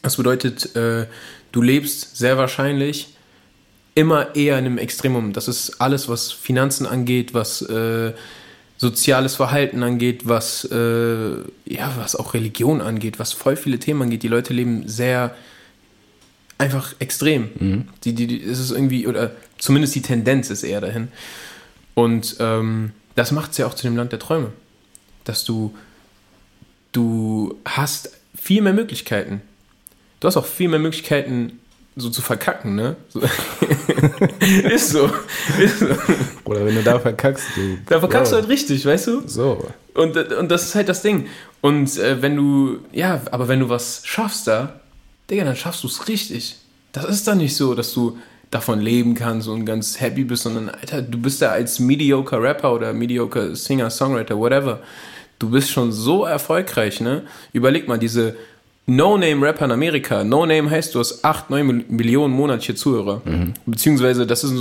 Das bedeutet, äh, du lebst sehr wahrscheinlich immer eher in einem Extremum. Das ist alles, was Finanzen angeht, was äh, soziales Verhalten angeht, was äh, ja, was auch Religion angeht, was voll viele Themen angeht. Die Leute leben sehr einfach extrem. Mhm. Die, die, die, es ist irgendwie, oder zumindest die Tendenz ist eher dahin. Und ähm, das macht es ja auch zu dem Land der Träume. Dass du, du hast viel mehr Möglichkeiten. Du hast auch viel mehr Möglichkeiten, so zu verkacken, ne? So. <laughs> ist, so. ist so. Oder wenn du da verkackst, du. Da verkackst wow. du halt richtig, weißt du? So. Und, und das ist halt das Ding. Und äh, wenn du, ja, aber wenn du was schaffst da, Digga, dann schaffst du es richtig. Das ist dann nicht so, dass du davon leben kannst und ganz happy bist, sondern, Alter, du bist da als mediocre Rapper oder mediocre Singer, Songwriter, whatever. Du bist schon so erfolgreich, ne? Überleg mal, diese No-Name-Rapper in Amerika. No-Name heißt, du hast 8, 9 Millionen monatliche Zuhörer. Mhm. Beziehungsweise, das ist,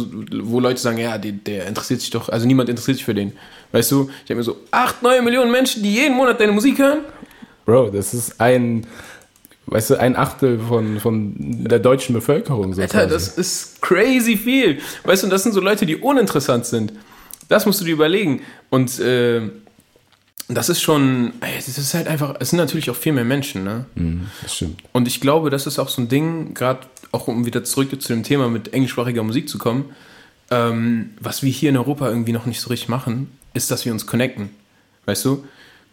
wo Leute sagen, ja, der, der interessiert sich doch, also niemand interessiert sich für den. Weißt du, ich denke mir so, 8, 9 Millionen Menschen, die jeden Monat deine Musik hören? Bro, das ist ein, weißt du, ein Achtel von, von der deutschen Bevölkerung. So Alter, das ist crazy viel. Weißt du, und das sind so Leute, die uninteressant sind. Das musst du dir überlegen. Und äh, das ist schon, ey, das ist halt einfach, es sind natürlich auch viel mehr Menschen, ne? Mhm, das stimmt. Und ich glaube, das ist auch so ein Ding, gerade auch um wieder zurück zu dem Thema mit englischsprachiger Musik zu kommen, ähm, was wir hier in Europa irgendwie noch nicht so richtig machen, ist, dass wir uns connecten. Weißt du?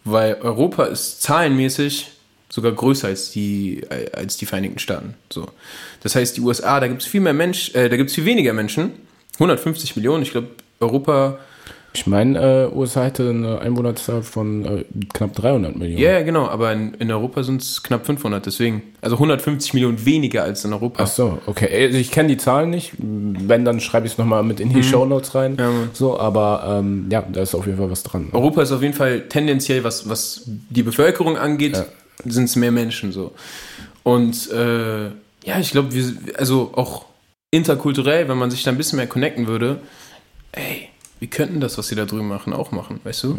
Weil Europa ist zahlenmäßig sogar größer als die, als die Vereinigten Staaten. So. Das heißt, die USA, da gibt es viel mehr Mensch, äh, da gibt es viel weniger Menschen. 150 Millionen, ich glaube, Europa Ich meine, äh, USA hätte eine Einwohnerzahl von äh, knapp 300 Millionen. Ja, ja, genau, aber in, in Europa sind es knapp 500, deswegen. Also 150 Millionen weniger als in Europa. Ach so, okay. Also ich kenne die Zahlen nicht. Wenn, dann schreibe ich es nochmal mit in die Shownotes rein. Mhm. Ja, Mann. so, aber ähm, ja, da ist auf jeden Fall was dran. Europa ist auf jeden Fall tendenziell, was, was die Bevölkerung angeht, Ja. Sind es mehr Menschen so. Und äh, ja, ich glaube, wir, also auch interkulturell, wenn man sich da ein bisschen mehr connecten würde, ey, wir könnten das, was sie da drüben machen, auch machen, weißt du?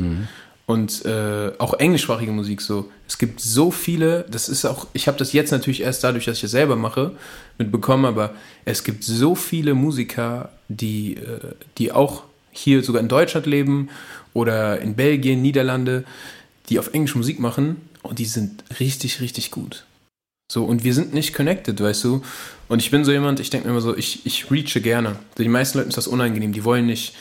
Und äh, auch englischsprachige Musik so. Es gibt so viele, das ist auch, ich habe das jetzt natürlich erst dadurch, dass ich es selber mache, mitbekommen, aber es gibt so viele Musiker, die, äh, die auch hier sogar in Deutschland leben oder in Belgien, Niederlande, die auf Englisch Musik machen und die sind richtig, richtig gut. So, und wir sind nicht connected, weißt du? Und ich bin so jemand, ich denke mir immer so, ich, ich reache gerne. Die meisten Leuten ist das unangenehm, die wollen nicht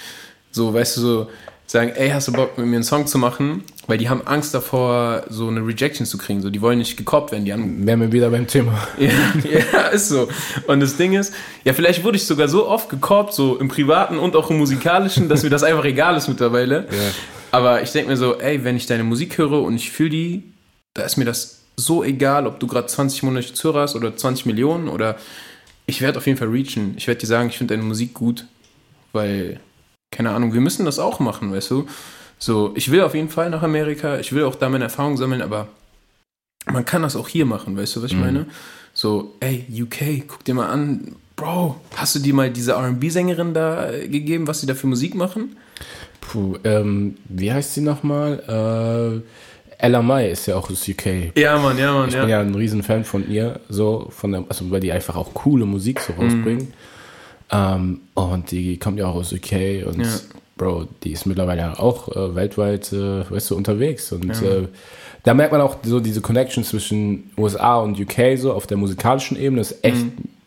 so, weißt du, so sagen, ey, hast du Bock mit mir einen Song zu machen? Weil die haben Angst davor, so eine Rejection zu kriegen. So, die wollen nicht gekoppt werden, die haben Wären wir wieder beim Thema. <laughs> ja, ja, ist so. Und das Ding ist, ja, vielleicht wurde ich sogar so oft gekorbt, so im Privaten und auch im Musikalischen, dass mir das einfach egal ist mittlerweile. Aber ich denke mir so, ey, wenn ich deine Musik höre und ich fühle die, da ist mir das so egal, ob du gerade 20 monatliche Zuhörer hast oder 20 Millionen oder ich werde auf jeden Fall reachen. Ich werde dir sagen, ich finde deine Musik gut, weil, keine Ahnung, wir müssen das auch machen, weißt du? So, ich will auf jeden Fall nach Amerika, ich will auch da meine Erfahrungen sammeln, aber man kann das auch hier machen, weißt du, was ich meine? So, ey, UK, guck dir mal an, Bro, hast du dir mal diese RB-Sängerin da äh, gegeben, was sie da für Musik machen? Puh, ähm, wie heißt sie nochmal? Äh, Ella Mai ist ja auch aus UK. Ja, Mann, ja, Mann, Ich bin ja ein riesen Fan von ihr, so von der, also weil die einfach auch coole Musik so rausbringen. Ähm, und die kommt ja auch aus UK und Ja. Bro, die ist mittlerweile auch äh, weltweit, äh, weißt du, unterwegs. Und äh, da merkt man auch so diese Connection zwischen USA und UK so auf der musikalischen Ebene ist echt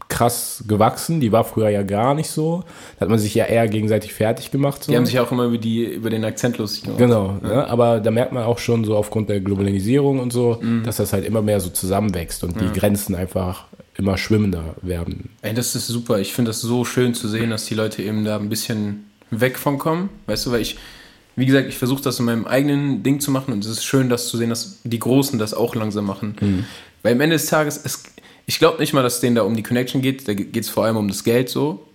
krass gewachsen. Die war früher ja gar nicht so. Da hat man sich ja eher gegenseitig fertig gemacht. So. Die haben sich auch immer über, die, über den Akzent lustig gemacht. Genau, ne? aber da merkt man auch schon so aufgrund der Globalisierung und so, dass das halt immer mehr so zusammenwächst und die Grenzen einfach immer schwimmender werden. Ey, das ist super. Ich finde das so schön zu sehen, dass die Leute eben da ein bisschen weg von kommen. Weißt du, weil ich, wie gesagt, ich versuche das in meinem eigenen Ding zu machen und es ist schön, das zu sehen, dass die Großen das auch langsam machen. Weil am Ende des Tages, es, ich glaube nicht mal, dass es denen da um die Connection geht, da geht es vor allem um das Geld so.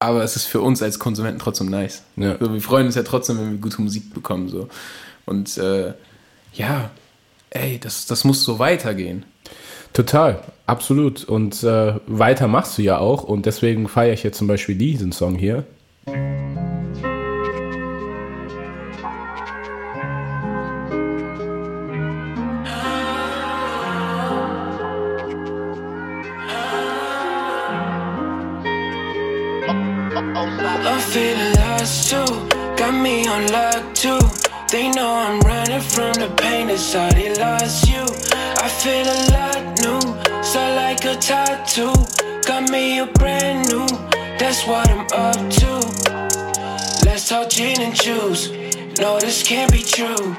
Aber es ist für uns als Konsumenten trotzdem nice. Ja. So, wir freuen uns ja trotzdem, wenn wir gute Musik bekommen. So. Und äh, ja, ey, das, das muss so weitergehen. Total, absolut. Und äh, weiter machst du ja auch und deswegen feiere ich jetzt zum Beispiel diesen Song hier. Feeling lost too, got me on lock too. They know I'm running from the pain how they lost you. I feel a lot new, start like a tattoo. Got me a brand new, that's what I'm up to. Let's talk gin and juice. No, this can't be true.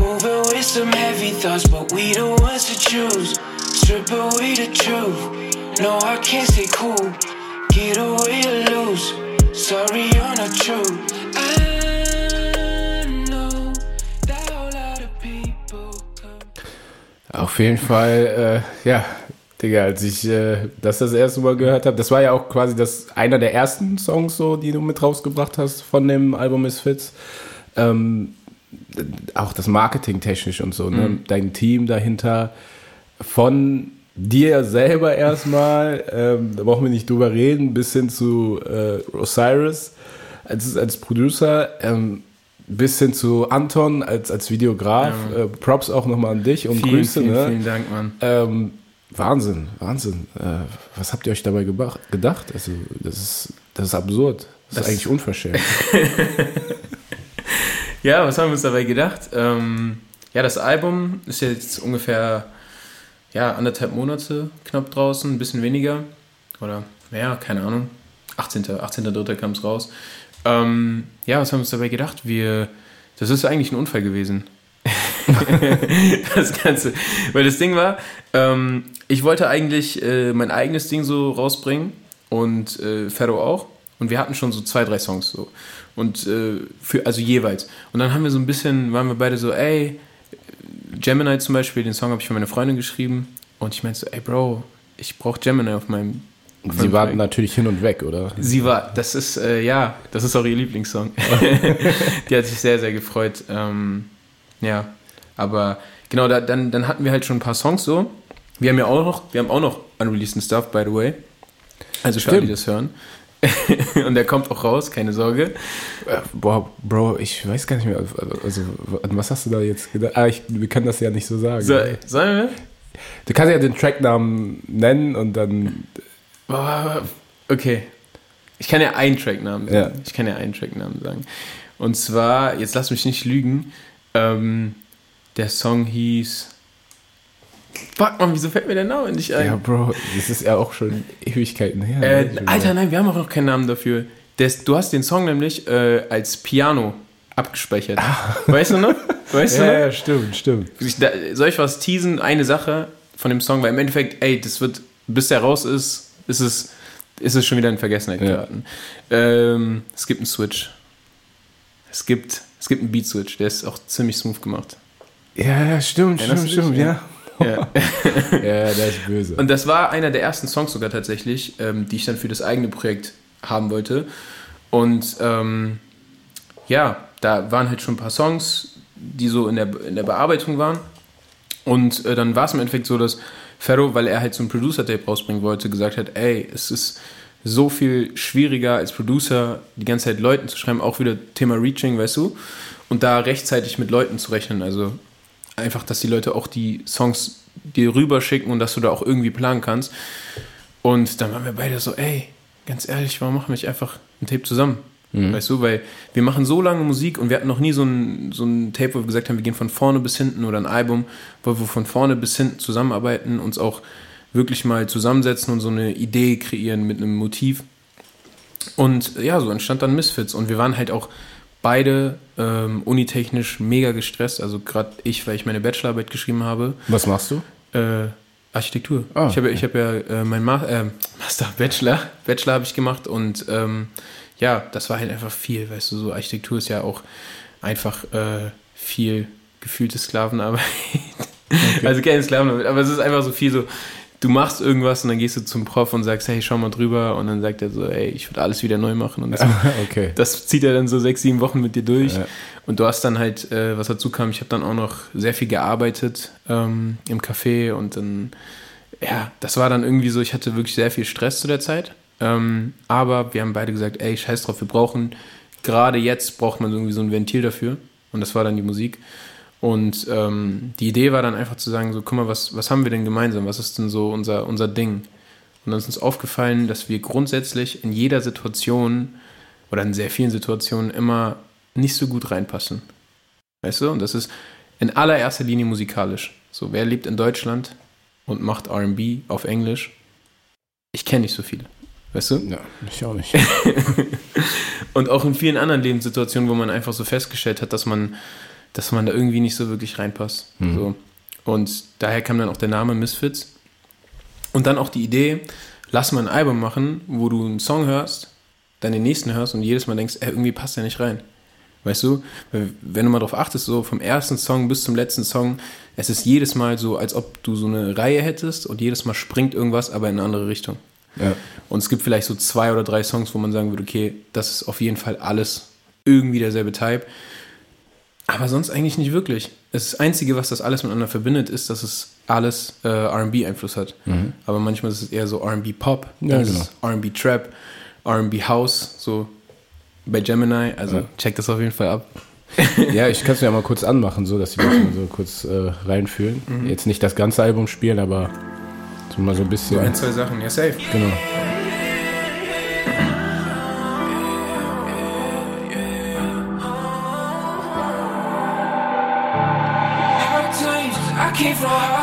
Moving with some heavy thoughts, but we the ones to choose. Strip away the truth. No, I can't stay cool. Get away or lose. Sorry, you're not true. I know that a whole lot of people Auf jeden Fall, äh, ja, Digga, als ich äh, das das erste Mal gehört habe, das war ja auch quasi das einer der ersten Songs, so, die du mit rausgebracht hast von dem Album Misfits. Ähm, auch das Marketing technisch und so, ne? Mhm. Dein Team dahinter von dir selber erstmal, ähm, da brauchen wir nicht drüber reden, bis hin zu äh, Osiris als, als Producer, ähm, bis hin zu Anton als, als Videograf. Ja. Äh, Props auch nochmal an dich und vielen, Grüße. vielen, ne? vielen Dank, Mann. Ähm, Wahnsinn, Wahnsinn. Äh, was habt ihr euch dabei gedacht? Also, das ist, das ist absurd. Das, Das- ist eigentlich unverschämt. <laughs> Ja, was haben wir uns dabei gedacht? Ähm, ja, das Album ist jetzt ungefähr ja, anderthalb Monate knapp draußen, ein bisschen weniger. Oder mehr, keine Ahnung. 18. 18.3. kam es raus. Ähm, ja, was haben wir uns dabei gedacht? Wir, das ist eigentlich ein Unfall gewesen. <laughs> das Ganze. Weil das Ding war, ähm, ich wollte eigentlich äh, mein eigenes Ding so rausbringen und äh, Ferro auch. Und wir hatten schon so zwei, drei Songs so. Und äh, für, also jeweils. Und dann haben wir so ein bisschen, waren wir beide so, ey, Gemini zum Beispiel, den Song habe ich für meine Freundin geschrieben. Und ich meinte so, ey Bro, ich brauche Gemini auf meinem. Auf Sie meinem waren Projekt. natürlich hin und weg, oder? Sie war, das ist, äh, ja, das ist auch ihr Lieblingssong. <laughs> die hat sich sehr, sehr gefreut. Ähm, ja, aber genau, da, dann, dann hatten wir halt schon ein paar Songs so. Wir haben ja auch noch, wir haben auch noch unreleased Stuff, by the way. Also für alle, die Stimmt. das hören. <laughs> Und der kommt auch raus, keine Sorge. Äh, Boah, Bro, ich weiß gar nicht mehr. Also, an was hast du da jetzt gedacht? Ah, ich, wir können das ja nicht so sagen. So, sollen wir? Du kannst ja den Tracknamen nennen und dann. Okay. Ich kann ja einen Tracknamen sagen. Ja. Ich kann ja einen Tracknamen sagen. Und zwar, jetzt lass mich nicht lügen, ähm, der Song hieß. Fuck man, wieso fällt mir der Name nicht ein? Ja, Bro, das ist ja auch schon Ewigkeiten her. äh, ne? Alter, nein, wir haben auch noch keinen Namen dafür. Das, du hast den Song nämlich äh, als Piano abgespeichert. Weißt du noch? <laughs> Weißt du Ja, noch? ja, stimmt, stimmt. Ich, da, soll ich was teasen? Eine Sache von dem Song, weil im Endeffekt, ey, das wird, bis der raus ist, ist es, ist es schon wieder in Vergessenheit Ja. geraten. Ähm, es gibt einen Switch. Es gibt, es gibt einen Beat-Switch, der ist auch ziemlich smooth gemacht. Ja, ja, stimmt, Erinnerst stimmt, du stimmt, ja. Ja. <laughs> Ja, der ist böse. Und das war einer der ersten Songs sogar tatsächlich, ähm, die ich dann für das eigene Projekt haben wollte. Und ähm, ja, da waren halt schon ein paar Songs, die so in der, in der Bearbeitung waren. Und äh, dann war es im Endeffekt so, dass Ferro, weil er halt so ein Producer-Tape rausbringen wollte, gesagt hat, ey, es ist so viel schwieriger als Producer die ganze Zeit Leuten zu schreiben, auch wieder Thema Reaching, weißt du, und da rechtzeitig mit Leuten zu rechnen, also einfach, dass die Leute auch die Songs dir rüberschicken und dass du da auch irgendwie planen kannst. Und dann waren wir beide so, ey, ganz ehrlich, warum machen wir nicht einfach ein Tape zusammen? Weißt du, weil wir machen so lange Musik und wir hatten noch nie so ein, so ein Tape, wo wir gesagt haben, wir gehen von vorne bis hinten oder ein Album, wo wir von vorne bis hinten zusammenarbeiten, uns auch wirklich mal zusammensetzen und so eine Idee kreieren mit einem Motiv. Und ja, so entstand dann Misfits. Und wir waren halt auch beide ähm, unitechnisch mega gestresst. Also gerade ich, weil ich meine Bachelorarbeit geschrieben habe. Was machst du? Äh, Architektur. Ah, ich habe okay. ich hab ja äh, mein Ma äh, Master, Bachelor, Bachelor habe ich gemacht und ähm, ja, das war halt einfach viel, weißt du, so Architektur ist ja auch einfach äh, viel gefühlte Sklavenarbeit. <laughs> Also keine Sklavenarbeit, aber es ist einfach so viel so, du machst irgendwas und dann gehst du zum Prof und sagst, hey, schau mal drüber und dann sagt er so, ey, ich würde alles wieder neu machen und <laughs> das, okay. das zieht er dann so sechs, sieben Wochen mit dir durch. Ja. Und du hast dann halt, äh, was dazu kam, ich habe dann auch noch sehr viel gearbeitet ähm, im Café und dann, ja, das war dann irgendwie so, ich hatte wirklich sehr viel Stress zu der Zeit. Ähm, aber wir haben beide gesagt, ey, scheiß drauf, wir brauchen, gerade jetzt braucht man irgendwie so ein Ventil dafür. Und das war dann die Musik. Und ähm, die Idee war dann einfach zu sagen, so, guck mal, was, was haben wir denn gemeinsam? Was ist denn so unser, unser Ding? Und dann ist uns aufgefallen, dass wir grundsätzlich in jeder Situation oder in sehr vielen Situationen immer nicht so gut reinpassen. Weißt du? Und das ist in allererster Linie musikalisch. So, wer lebt in Deutschland und macht RB auf Englisch? Ich kenne nicht so viele. Weißt du? Ja, ich auch nicht. <laughs> Und auch in vielen anderen Lebenssituationen, wo man einfach so festgestellt hat, dass man, dass man da irgendwie nicht so wirklich reinpasst. Mhm. So. Und daher kam dann auch der Name Misfits. Und dann auch die Idee, lass mal ein Album machen, wo du einen Song hörst, dann den nächsten hörst und jedes Mal denkst, ey, irgendwie passt der nicht rein. Weißt du? Wenn du mal drauf achtest, so vom ersten Song bis zum letzten Song, es ist jedes Mal so, als ob du so eine Reihe hättest und jedes Mal springt irgendwas, aber in eine andere Richtung. Ja. Und es gibt vielleicht so zwei oder drei Songs, wo man sagen würde, okay, das ist auf jeden Fall alles irgendwie derselbe Type. Aber sonst eigentlich nicht wirklich. Das Einzige, was das alles miteinander verbindet, ist, dass es alles äh, RB-Einfluss hat. Aber manchmal ist es eher so RB-Pop, Mhm. Ja, genau. RB-Trap, RB-House, so bei Gemini. Also Ja. check das auf jeden Fall ab. <laughs> Ja, ich kann es ja mal kurz anmachen, so dass die Leute mal so kurz äh, reinfühlen. Jetzt nicht das ganze Album spielen, aber so mal so ein bisschen. So ein, zwei Sachen, ja, safe. genau.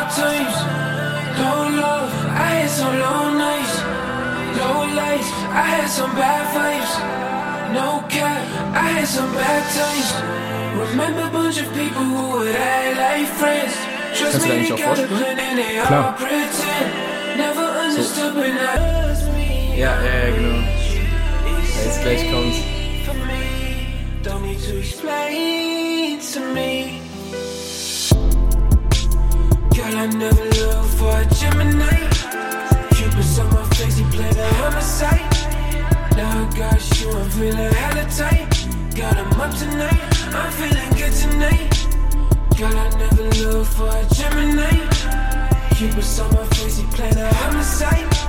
Hard times. Low love, I had some low nights. Low lights, I had some bad vibes. No cap, I had some bad times. Remember a bunch of people who would act like friends. Trust me, they got a plan and they all pretend. Never understood when I. Ja, ja, genau. Jetzt gleich kommt's. For me, don't need to explain to me. Girl, I never look for a Gemini. Cupid's on my face, he play the homicide. Now I got you, I'm feeling hella tight. Got him up tonight, I'm feeling good tonight. Girl, I never look for a Gemini. Cupid's on my face, he play the homicide.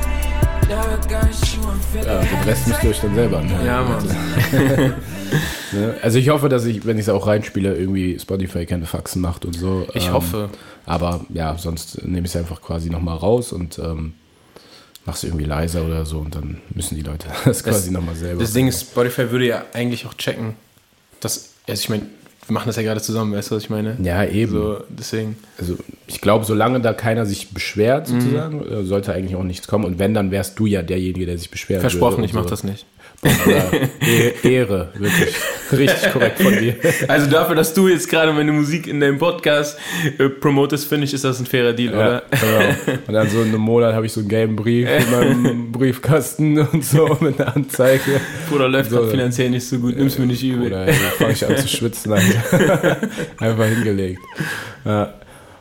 Ja, den Rest müsst ihr euch dann selber anhören. Ja, Mann. <laughs> Ne? Also ich hoffe, dass ich, wenn ich es auch reinspiele, irgendwie Spotify keine Faxen macht und so. Ich Ähm, hoffe. Aber ja, sonst nehme ich es einfach quasi nochmal raus und ähm, mach's irgendwie leiser oder so und dann müssen die Leute <laughs> das quasi nochmal selber. Das Ding ist, Spotify würde ja eigentlich auch checken, dass, also ich meine, wir machen das ja gerade zusammen, weißt du, was ich meine? Ja, eben. So, deswegen. Also ich glaube, solange da keiner sich beschwert, Mhm. sozusagen, äh, sollte eigentlich auch nichts kommen. Und wenn, dann wärst du ja derjenige, der sich beschwert. Versprochen, ich und mach so. das nicht. <laughs> E- Ehre, wirklich. Richtig korrekt von dir. <laughs> Also dafür, dass du jetzt gerade meine Musik in deinem Podcast äh, promotest, finde ich, ist das ein fairer Deal, Ja, oder? genau. Und dann so in einem Monat habe ich so einen gelben Brief in meinem <laughs> Briefkasten und so mit einer Anzeige. Bruder, läuft So. finanziell nicht so gut, nimm's mir nicht übel. Oder fange ich an zu schwitzen. Alter. Einfach hingelegt. Ja.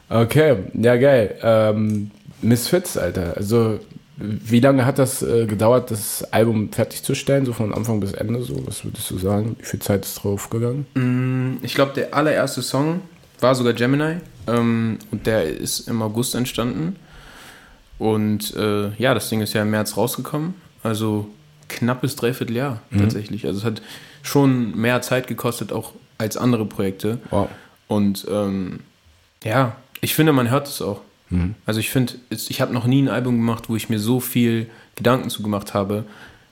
Okay, ja geil. Ähm, Misfits, Alter. Also wie lange hat das äh, gedauert, das Album fertigzustellen, so von Anfang bis Ende so? Was würdest du sagen? Wie viel Zeit ist drauf gegangen? Mm, Ich glaube, der allererste Song war sogar Gemini ähm, und der ist im August entstanden. Und äh, ja, das Ding ist ja im März rausgekommen. Also knappes Dreivierteljahr tatsächlich. Also es hat schon mehr Zeit gekostet, auch als andere Projekte. Wow. Und ähm, ja, ich finde, man hört es auch. Also ich finde, ich habe noch nie ein Album gemacht, wo ich mir so viel Gedanken zu gemacht habe,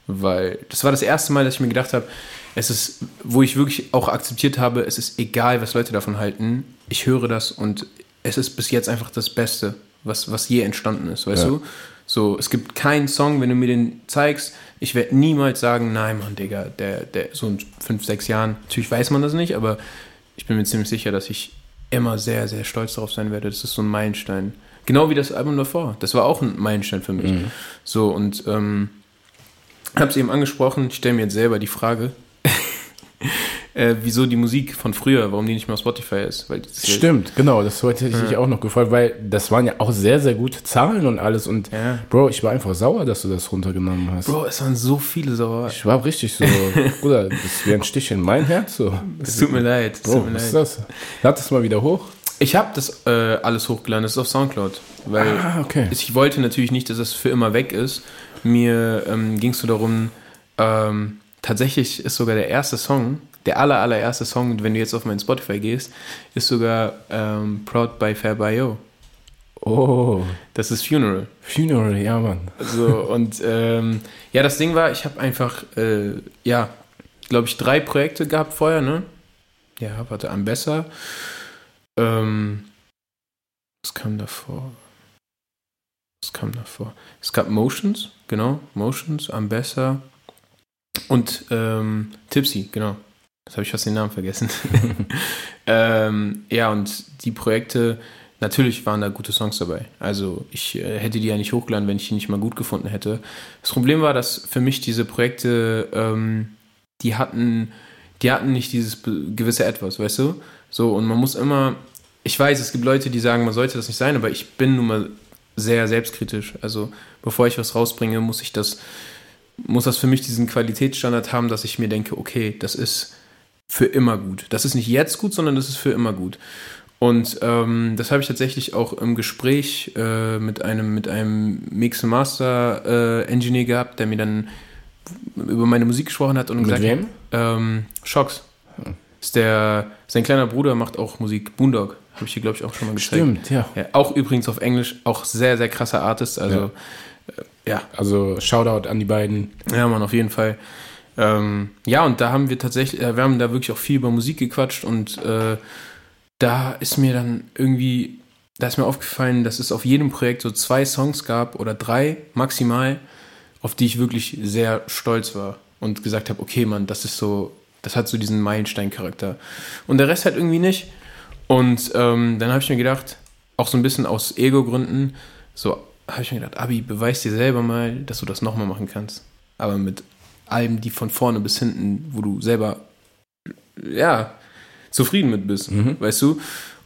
weil das war das erste Mal, dass ich mir gedacht habe, es ist, wo ich wirklich auch akzeptiert habe, es ist egal, was Leute davon halten. Ich höre das und es ist bis jetzt einfach das Beste, was, was je entstanden ist, weißt Ja. du? So, es gibt keinen Song, wenn du mir den zeigst, ich werde niemals sagen, nein, Mann, Digga, der, der, so in fünf, sechs Jahren, natürlich weiß man das nicht, aber ich bin mir ziemlich sicher, dass ich immer sehr, sehr stolz darauf sein werde. Das ist so ein Meilenstein. Genau wie das Album davor. Das war auch ein Meilenstein für mich. So, und ähm, habe es eben angesprochen, ich stelle mir jetzt selber die Frage, <laughs> äh, wieso die Musik von früher, warum die nicht mehr auf Spotify ist. Weil Stimmt, genau, das hätte ich dich auch noch gefragt, weil das waren ja auch sehr, sehr gute Zahlen und alles. Und Ja. Bro, ich war einfach sauer, dass du das runtergenommen hast. Bro, es waren so viele sauer. Ich war richtig so, <laughs> Bruder, das ist wie ein Stich in mein Herz. So. Es tut mir leid. Bro, tut mir was ist leid. das? Lad das mal wieder hoch. Ich habe das äh, alles hochgeladen, das ist auf Soundcloud. Weil Ah, okay. ich wollte natürlich nicht, dass es für immer weg ist. Mir ähm, ging es so darum, ähm, tatsächlich ist sogar der erste Song, der aller, allererste Song, wenn du jetzt auf meinen Spotify gehst, ist sogar ähm, Proud by Fair by Yo. Oh, Das ist Funeral. Funeral, ja, Mann. So, und ähm, ja, das Ding war, ich habe einfach, äh, ja, glaube ich, drei Projekte gehabt vorher, ne? Ja, warte, am besser. Ähm, was kam davor? Was kam davor? Es gab Motions, genau, Motions, am besser. Und ähm, Tipsy, genau. Das habe ich fast den Namen vergessen. <laughs> ähm, ja, und die Projekte, natürlich waren da gute Songs dabei. Also ich äh, hätte die ja nicht hochgeladen, wenn ich die nicht mal gut gefunden hätte. Das Problem war, dass für mich diese Projekte, ähm, die hatten, die hatten nicht dieses gewisse Etwas, weißt du? So, und man muss immer, ich weiß, es gibt Leute, die sagen, man sollte das nicht sein, aber ich bin nun mal sehr selbstkritisch. Also, bevor ich was rausbringe, muss ich das, muss das für mich diesen Qualitätsstandard haben, dass ich mir denke, okay, das ist für immer gut. Das ist nicht jetzt gut, sondern das ist für immer gut. Und ähm, das habe ich tatsächlich auch im Gespräch äh, mit einem, mit einem Mix Master äh, Engineer gehabt, der mir dann über meine Musik gesprochen hat und Mit gesagt wem? Ähm, Shocks. Ist der, sein kleiner Bruder macht auch Musik. Boondog. Habe ich dir, glaube ich, auch schon mal gezeigt. Stimmt, ja. Ja, auch übrigens auf Englisch. Auch sehr, sehr krasser Artist. Also, ja. Also Shoutout an die beiden. Ja, Mann, auf jeden Fall. Ähm, ja, und da haben wir tatsächlich, äh, wir haben da wirklich auch viel über Musik gequatscht und äh, da ist mir dann irgendwie, da ist mir aufgefallen, dass es auf jedem Projekt so zwei Songs gab oder drei maximal, auf die ich wirklich sehr stolz war und gesagt habe, okay, Mann, das ist so, das hat so diesen Meilenstein-Charakter. Und der Rest halt irgendwie nicht. Und ähm, dann habe ich mir gedacht, auch so ein bisschen aus Ego-Gründen, so habe ich mir gedacht, Abi, beweis dir selber mal, dass du das nochmal machen kannst. Aber mit Alben, die von vorne bis hinten, wo du selber, ja, zufrieden mit bist, weißt du?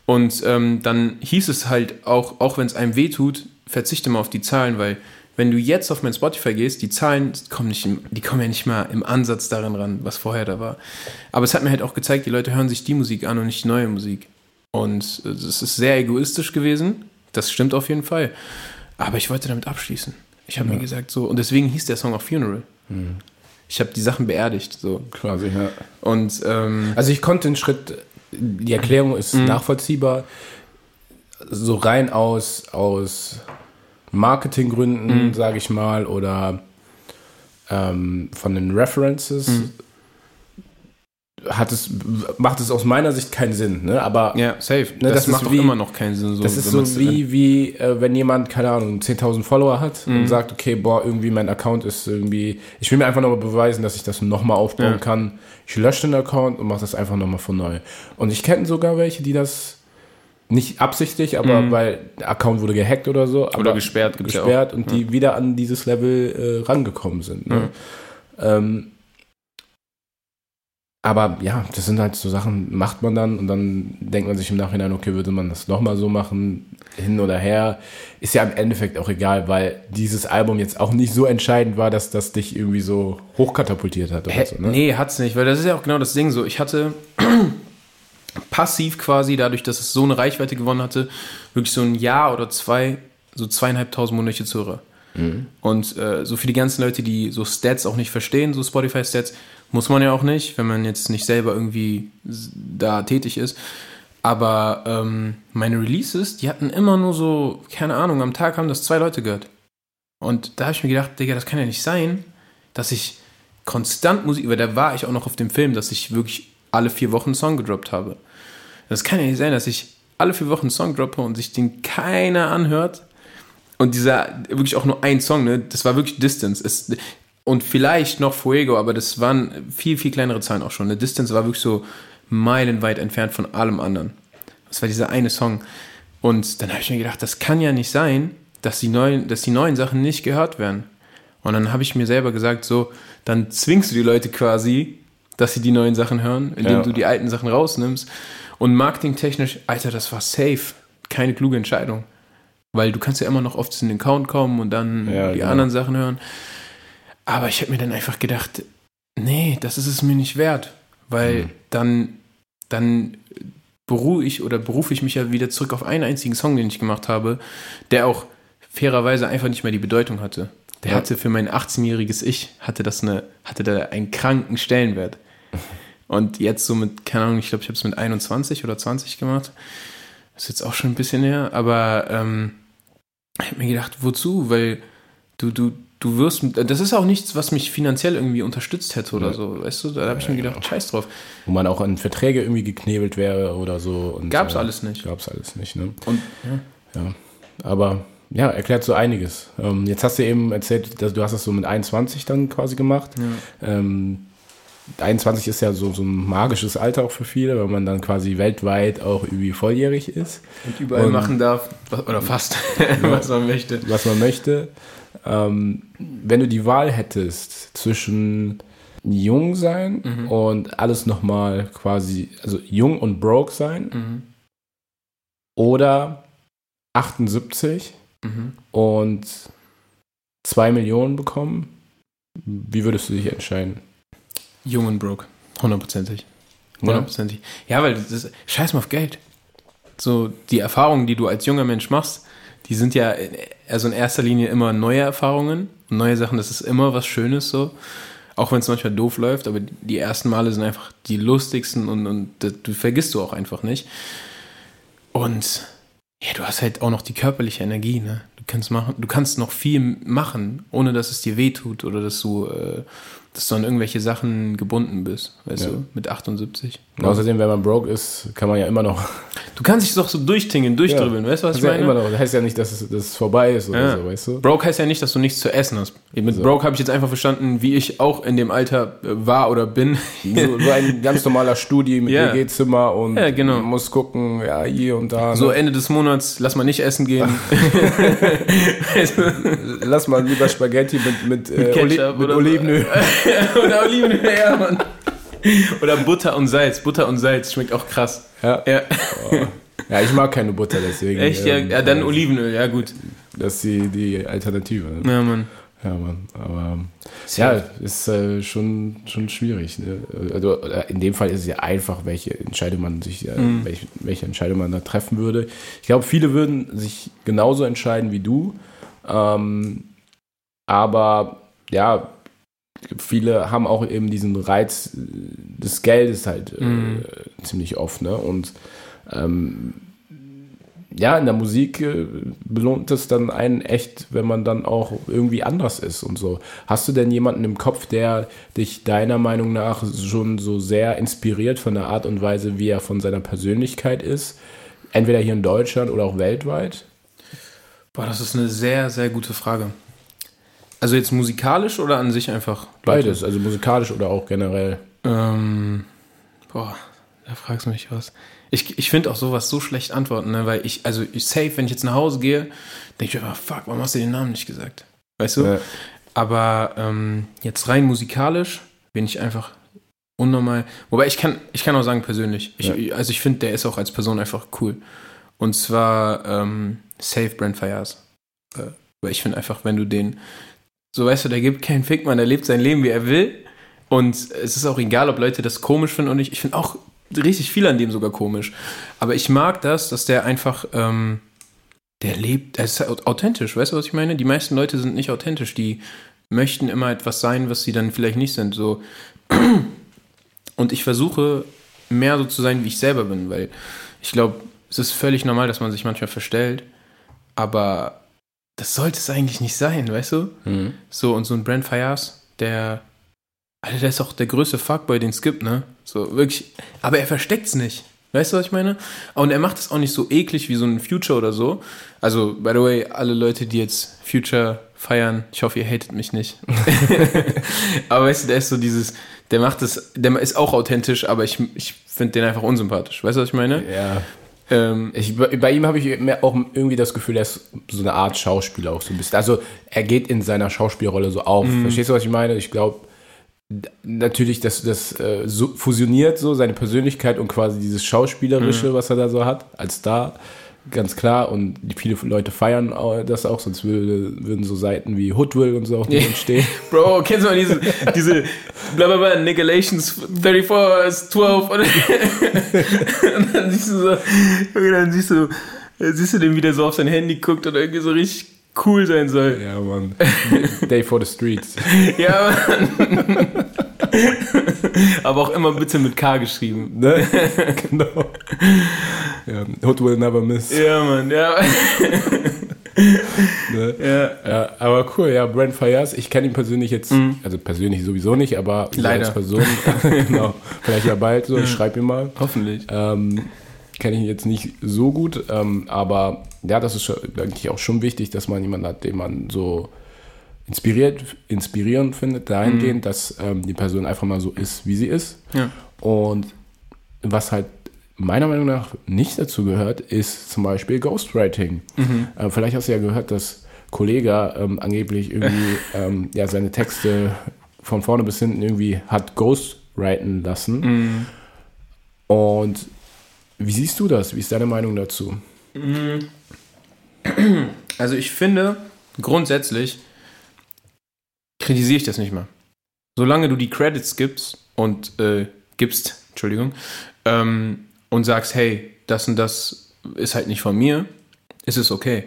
Und ähm, dann hieß es halt auch, auch wenn es einem weh tut, verzichte mal auf die Zahlen, weil wenn du jetzt auf mein Spotify gehst, die Zahlen kommen, nicht die kommen ja nicht mal im Ansatz daran ran, was vorher da war. Aber es hat mir halt auch gezeigt, die Leute hören sich die Musik an und nicht die neue Musik. Und äh, es ist sehr egoistisch gewesen. Das stimmt auf jeden Fall. Aber ich wollte damit abschließen. Ich habe mir gesagt so, und deswegen hieß der Song auch Funeral. Ich habe die Sachen beerdigt. So. Quasi, ja. Und ähm, Also ich konnte den Schritt, die Erklärung ist nachvollziehbar, so rein aus, aus Marketinggründen, sage ich mal, oder ähm, von den References, hat es, macht es aus meiner Sicht keinen Sinn, ne? Aber ja, safe. Ne, das, das macht doch wie- immer noch keinen Sinn. So, das ist so wie, wie äh, wenn jemand, keine Ahnung, 10.000 Follower hat und sagt, okay, boah, irgendwie mein Account ist irgendwie, ich will mir einfach nochmal beweisen, dass ich das nochmal aufbauen Ja. kann. Ich lösche den Account und mache das einfach nochmal von neu. Und ich kenne sogar welche, die das nicht absichtlich, aber weil der Account wurde gehackt oder so. Mhm. gesperrt, gibt's ja gesperrt und die wieder an dieses Level äh, rangekommen sind. Ne? Ähm, aber ja, das sind halt so Sachen, macht man dann und dann denkt man sich im Nachhinein, okay, würde man das nochmal so machen, hin oder her. Ist ja im Endeffekt auch egal, weil dieses Album jetzt auch nicht so entscheidend war, dass das dich irgendwie so hochkatapultiert hat oder Hä? so. Ne? Nee, hat's nicht, weil das ist ja auch genau das Ding so. Ich hatte passiv quasi, dadurch, dass es so eine Reichweite gewonnen hatte, wirklich so ein Jahr oder zwei, so zweieinhalbtausend monatliche Zuhörer. Und äh, so für die ganzen Leute, die so Stats auch nicht verstehen, so Spotify-Stats, muss man ja auch nicht, wenn man jetzt nicht selber irgendwie da tätig ist. Aber ähm, meine Releases, die hatten immer nur so, keine Ahnung, am Tag haben das zwei Leute gehört. Und da habe ich mir gedacht, Digga, das kann ja nicht sein, dass ich konstant Musik, weil da war ich auch noch auf dem Film, dass ich wirklich alle vier Wochen einen Song gedroppt habe. Das kann ja nicht sein, dass ich alle vier Wochen einen Song droppe und sich den keiner anhört. Und dieser, wirklich auch nur ein Song, ne? Das war wirklich Distance. Es, und vielleicht noch Fuego, aber das waren viel, viel kleinere Zahlen auch schon. Ne? Distance war wirklich so meilenweit entfernt von allem anderen. Das war dieser eine Song. Und dann habe ich mir gedacht, das kann ja nicht sein, dass die neuen, dass die neuen Sachen nicht gehört werden. Und dann habe ich mir selber gesagt, so, dann zwingst du die Leute quasi, dass sie die neuen Sachen hören, indem Ja. du die alten Sachen rausnimmst. Und marketingtechnisch, Alter, das war safe. Keine kluge Entscheidung. Weil du kannst ja immer noch oft in den Account kommen und dann Ja, die genau. anderen Sachen hören. Aber ich habe mir dann einfach gedacht, nee, das ist es mir nicht wert. Weil Mhm. dann, dann beruhe ich oder berufe ich mich ja wieder zurück auf einen einzigen Song, den ich gemacht habe, der auch fairerweise einfach nicht mehr die Bedeutung hatte. Der Ja. hatte für mein 18-jähriges Ich, hatte das eine, hatte da einen kranken Stellenwert. Und jetzt so mit, keine Ahnung, ich glaube, ich habe es mit 21 oder 20 gemacht. Das ist jetzt auch schon ein bisschen her, aber ähm, ich habe mir gedacht, wozu? Weil du, du, du wirst, das ist auch nichts, was mich finanziell irgendwie unterstützt hätte oder Ja. so, weißt du? Da habe ich mir gedacht, scheiß drauf. Wo man auch an Verträge irgendwie geknebelt wäre oder so. Und, Gab's äh, alles nicht. Gab's alles nicht, ne? Und ja. Ja, aber ja, erklärt so einiges. Ähm, jetzt hast du eben erzählt, dass du hast das so mit 21 dann quasi gemacht. Ähm, 21 ist ja so, so ein magisches Alter auch für viele, weil man dann quasi weltweit auch irgendwie volljährig ist, und überall Und- machen darf, oder fast, <laughs> was man möchte. was man möchte. Ähm, wenn du die Wahl hättest zwischen jung sein und alles nochmal quasi, also jung und broke sein Mhm. oder 78 Mhm. und 2 Millionen bekommen. Wie würdest du dich entscheiden? Jung und broke. Hundertprozentig. Ja. Hundertprozentig. Ja, weil das ist, scheiß mal auf Geld. So, die Erfahrungen, die du als junger Mensch machst, die sind ja in- also in erster Linie immer neue Erfahrungen und neue Sachen, das ist immer was Schönes so. Auch wenn es manchmal doof läuft, aber die ersten Male sind einfach die lustigsten und, und das, du vergisst du auch einfach nicht. Und ja, du hast halt auch noch die körperliche Energie, ne? Du kannst machen, du kannst noch viel machen, ohne dass es dir wehtut oder dass du, äh, dass du an irgendwelche Sachen gebunden bist, weißt Ja. du, mit 78. Und außerdem, wenn man broke ist, kann man ja immer noch. <laughs> Du kannst dich doch so durchtingeln, durchdribbeln, weißt du, was das ich ja meine? immer noch. Das heißt ja nicht, dass es, dass es vorbei ist oder Ja. so, weißt du? Broke heißt ja nicht, dass du nichts zu essen hast. Mit So. Broke habe ich jetzt einfach verstanden, wie ich auch in dem Alter äh, war oder bin. So, so ein <laughs> ganz normaler Studi mit Ja. WG-Zimmer und Ja, genau. muss gucken, ja, hier und da. So ne? Ende des Monats, lass mal nicht essen gehen. <laughs> Lass mal lieber Spaghetti mit, mit, äh, Oli Ketchup mit oder so. Olivenöl. <laughs> oder Olivenöl, ja, Mann. Oder Butter und Salz. Butter und Salz schmeckt auch krass. Ja. Ja, ja, ich mag keine Butter, deswegen. echt? Ja, ähm, ja dann äh, Olivenöl, ja gut. Das ist die, die Alternative. Ne? Ja, Mann. Ja, Mann. Aber ähm, ja, ist äh, schon, schon schwierig. Ne? Also, äh, in dem Fall ist es ja einfach, welche Entscheidung man sich, äh, Mhm. welche, welche Entscheidung man da treffen würde. Ich glaube, viele würden sich genauso entscheiden wie du. Ähm, aber ja, viele haben auch eben diesen Reiz äh, des Geldes halt äh, Mhm. ziemlich oft. Ne? Und ähm, ja, in der Musik äh, belohnt es dann einen echt, wenn man dann auch irgendwie anders ist und so. Hast du denn jemanden im Kopf, der dich deiner Meinung nach schon so sehr inspiriert von der Art und Weise, wie er von seiner Persönlichkeit ist? Entweder hier in Deutschland oder auch weltweit? Boah, das ist eine sehr, sehr gute Frage. Also jetzt musikalisch oder an sich einfach? Leute? Beides, also musikalisch oder auch generell. Ähm, boah, da fragst du mich was. Ich, ich finde auch sowas so schlecht antworten, ne? weil ich, also ich safe, wenn ich jetzt nach Hause gehe, denke ich mir immer, fuck, warum hast du den Namen nicht gesagt? Weißt du? Ja. Aber ähm, jetzt rein musikalisch bin ich einfach unnormal. Wobei ich kann, ich kann auch sagen persönlich. Ich, Also ich finde, der ist auch als Person einfach cool. Und zwar ähm, Safe Brand Fires. Äh, weil ich finde einfach, wenn du den, so weißt du, der gibt keinen Fick, man, der lebt sein Leben, wie er will. Und es ist auch egal, ob Leute das komisch finden oder nicht. Ich finde auch richtig viel an dem sogar komisch. Aber ich mag das, dass der einfach, ähm, der lebt, er ist authentisch, weißt du, was ich meine? Die meisten Leute sind nicht authentisch, die möchten immer etwas sein, was sie dann vielleicht nicht sind. So. Und ich versuche mehr so zu sein, wie ich selber bin, weil ich glaube, es ist völlig normal, dass man sich manchmal verstellt, aber das sollte es eigentlich nicht sein, weißt du? Mhm. So, und so ein Brand Fayas, der, Alter, der ist auch der größte Fuckboy, den es gibt, ne? So, wirklich, aber er versteckt's nicht. Weißt du, was ich meine? Und er macht es auch nicht so eklig wie so ein Future oder so. Also, by the way, alle Leute, die jetzt Future feiern, ich hoffe, ihr hatet mich nicht. <laughs> <laughs> aber weißt du, der ist so dieses, der macht es, der ist auch authentisch, aber ich, ich finde den einfach unsympathisch. Weißt du, was ich meine? Ja. Ähm, Ich, bei ihm habe ich auch irgendwie das Gefühl, er ist so eine Art Schauspieler auch so ein bisschen. Also er geht in seiner Schauspielrolle so auf. Verstehst du, was ich meine? Ich glaube, natürlich, dass das äh, so fusioniert so seine Persönlichkeit und quasi dieses Schauspielerische, was er da so hat, als Star. Ganz klar, und viele Leute feiern auch das auch, sonst würde, würden so Seiten wie Hoodwill und so auch nicht entstehen. <laughs> Bro, kennst du mal diese, diese blablabla, Negalations 34 is 12 und, <laughs> und dann siehst du so, und dann siehst du, dann siehst du den, wie der so auf sein Handy guckt und irgendwie so richtig cool sein soll. Ja, Mann. Day for the Streets. <laughs> Ja, Mann. <laughs> Aber auch immer bitte mit K geschrieben. Ne? <laughs> genau. Ja, Hoodwill never miss. Ja, Mann, ja. <laughs> Ne? ja. Ja, aber cool, ja, Brent Fayas, ich kenne ihn persönlich jetzt, also persönlich sowieso nicht, aber Mhm. Leider. als Person, genau, vielleicht ja bald so, ich schreibe ihm mal. Hoffentlich. Ähm, kenne ich ihn jetzt nicht so gut, ähm, aber ja, das ist schon, eigentlich auch schon wichtig, dass man jemanden hat, den man so inspiriert, inspirierend findet, dahingehend, dass ähm, die Person einfach mal so ist, wie sie ist. Ja. Und was halt meiner Meinung nach nicht dazu gehört, ist zum Beispiel Ghostwriting. Äh, vielleicht hast du ja gehört, dass Kollege ähm, angeblich irgendwie <laughs> ähm, ja, seine Texte von vorne bis hinten irgendwie hat ghostwriten lassen. Und wie siehst du das? Wie ist deine Meinung dazu? <clears throat> Also ich finde, grundsätzlich kritisiere ich das nicht mal. Solange du die Credits gibst und äh, gibst, Entschuldigung, ähm, und sagst, hey, das und das ist halt nicht von mir, ist es okay.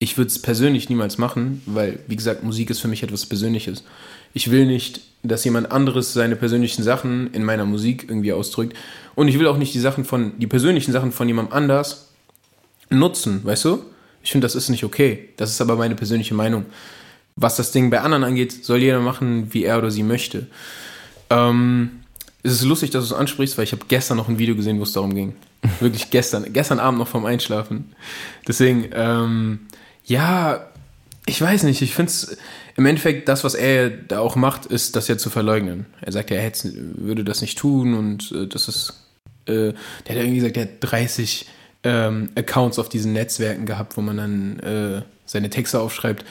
Ich würde es persönlich niemals machen, weil, wie gesagt, Musik ist für mich etwas Persönliches. Ich will nicht, dass jemand anderes seine persönlichen Sachen in meiner Musik irgendwie ausdrückt. Und ich will auch nicht die Sachen von, die persönlichen Sachen von jemandem anders nutzen, weißt du? Ich finde, das ist nicht okay. Das ist aber meine persönliche Meinung. Was das Ding bei anderen angeht, soll jeder machen, wie er oder sie möchte. Ähm, es ist lustig, dass du es ansprichst, weil ich habe gestern noch ein Video gesehen, wo es darum ging. <laughs> Wirklich gestern, gestern Abend noch vorm Einschlafen. Deswegen, ähm, ja, ich weiß nicht, ich finde es im Endeffekt, das, was er da auch macht, ist, das ja zu verleugnen. Er sagt ja, er hätte, würde das nicht tun und äh, das ist, äh, der hat irgendwie gesagt, er hat 30 ähm, Accounts auf diesen Netzwerken gehabt, wo man dann äh, seine Texte aufschreibt.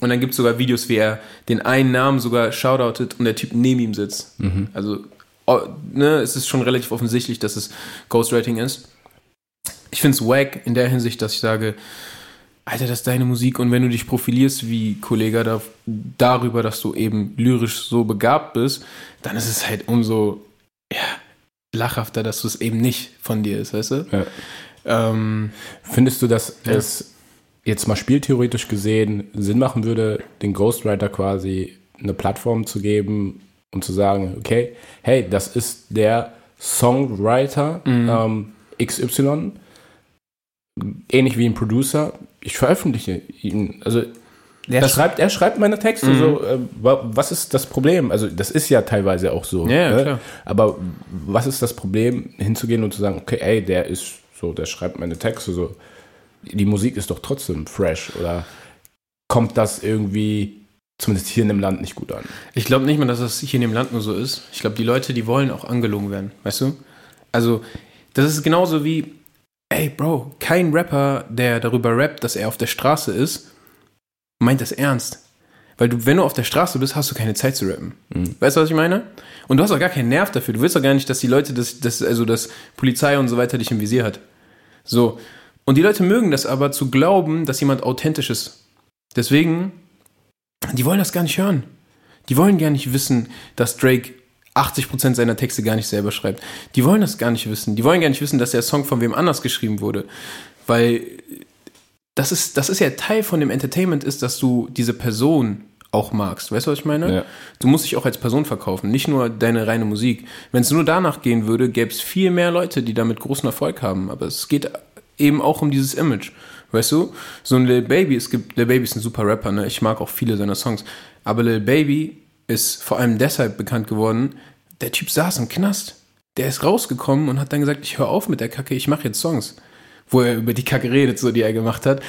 Und dann gibt es sogar Videos, wie er den einen Namen sogar shoutoutet und der Typ neben ihm sitzt. Also, oh, ne, es ist schon relativ offensichtlich, dass es Ghostwriting ist. Ich finde es wack in der Hinsicht, dass ich sage, Alter, das ist deine Musik und wenn du dich profilierst wie Kollege da, darüber, dass du eben lyrisch so begabt bist, dann ist es halt umso ja, lachhafter, dass du es eben nicht von dir ist, weißt du? Ja. Ähm, Findest du, dass es jetzt mal spieltheoretisch gesehen Sinn machen würde, den Ghostwriter quasi eine Plattform zu geben und zu sagen, okay, hey, das ist der Songwriter ähm, XY, ähnlich wie ein Producer, ich veröffentliche ihn. Also er schreibt, er schreibt meine Texte. So, äh, wa- was ist das Problem? Also das ist ja teilweise auch so. Ja, ne? klar. Aber was ist das Problem, hinzugehen und zu sagen, okay, ey, der ist so, der schreibt meine Texte so. Die Musik ist doch trotzdem fresh oder kommt das irgendwie zumindest hier in dem Land nicht gut an? Ich glaube nicht mal, dass das hier in dem Land nur so ist. Ich glaube, die Leute, die wollen auch angelogen werden, weißt du? Also, das ist genauso wie, ey, Bro, kein Rapper, der darüber rappt, dass er auf der Straße ist, meint das ernst. Weil du, wenn du auf der Straße bist, hast du keine Zeit zu rappen. Weißt du, was ich meine? Und du hast auch gar keinen Nerv dafür. Du willst doch gar nicht, dass die Leute, das, das, also dass Polizei und so weiter dich im Visier hat. So. Und die Leute mögen das aber zu glauben, dass jemand authentisch ist. Deswegen, die wollen das gar nicht hören. Die wollen gar nicht wissen, dass Drake 80% seiner Texte gar nicht selber schreibt. Die wollen das gar nicht wissen. Die wollen gar nicht wissen, dass der Song von wem anders geschrieben wurde. Weil das ist, das ist ja Teil von dem Entertainment ist, dass du diese Person auch magst. Weißt du, was ich meine? Ja. Du musst dich auch als Person verkaufen, nicht nur deine reine Musik. Wenn es nur danach gehen würde, gäbe es viel mehr Leute, die damit großen Erfolg haben. Aber es geht eben auch um dieses Image. Weißt du? So ein Lil Baby, es gibt, Lil Baby ist ein super Rapper, ne? Ich mag auch viele seiner Songs. Aber Lil Baby ist vor allem deshalb bekannt geworden, der Typ saß im Knast. Der ist rausgekommen und hat dann gesagt, ich höre auf mit der Kacke, ich mache jetzt Songs. Wo er über die Kacke redet, so die er gemacht hat.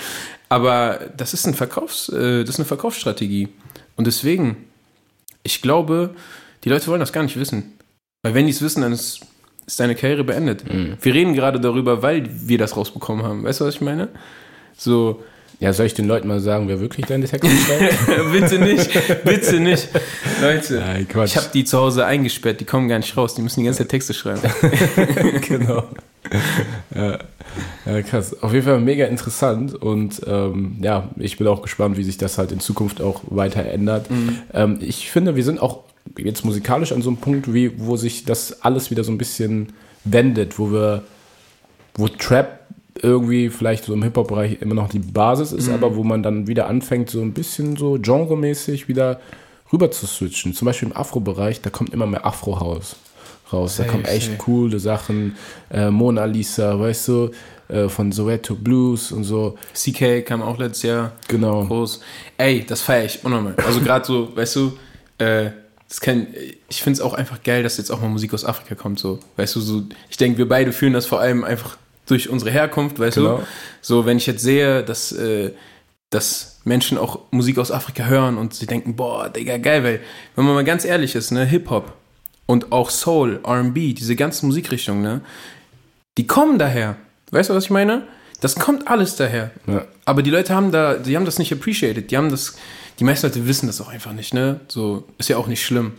Aber das ist ein Verkaufs, äh, das ist eine Verkaufsstrategie. Und deswegen, ich glaube, die Leute wollen das gar nicht wissen. Weil wenn die es wissen, dann ist, ist deine Karriere beendet. Wir reden gerade darüber, weil wir das rausbekommen haben. Weißt du, was ich meine? So, Ja, soll ich den Leuten mal sagen, wer wirklich deine Texte schreibt? bitte nicht, bitte nicht. Leute, Nein, ich habe die zu Hause eingesperrt, die kommen gar nicht raus, die müssen die ganze Zeit Texte schreiben. <laughs> genau. ja. ja, krass. Auf jeden Fall mega interessant und ähm, ja, ich bin auch gespannt, wie sich das halt in Zukunft auch weiter ändert. Ähm, ich finde, wir sind auch jetzt musikalisch an so einem Punkt, wie, wo sich das alles wieder so ein bisschen wendet, wo wir, wo Trap irgendwie vielleicht so im Hip-Hop-Bereich immer noch die Basis ist, aber wo man dann wieder anfängt, so ein bisschen so genremäßig wieder rüber zu switchen. Zum Beispiel im Afro-Bereich, da kommt immer mehr Afro-House raus. da kommen echt safe. coole Sachen. Äh, Mona Lisa, weißt du, äh, von Soweto Blues und so. CK kam auch letztes Jahr Genau. groß. Ey, das feiere ich unnormal. Also gerade so, weißt du, äh, das kann, ich finde es auch einfach geil, dass jetzt auch mal Musik aus Afrika kommt. So, weißt du, so, ich denke, wir beide fühlen das vor allem einfach durch unsere Herkunft, weißt Genau. du. So, wenn ich jetzt sehe, dass, äh, dass Menschen auch Musik aus Afrika hören und sie denken, boah, Digga, geil, weil, wenn man mal ganz ehrlich ist, ne, Hip-Hop und auch Soul, R&B, diese ganzen Musikrichtungen, ne, die kommen daher. Weißt du, was ich meine? Das kommt alles daher. Ja. Aber die Leute haben da, die haben das nicht appreciated. Die haben das, die meisten Leute wissen das auch einfach nicht, ne? So, ist ja auch nicht schlimm.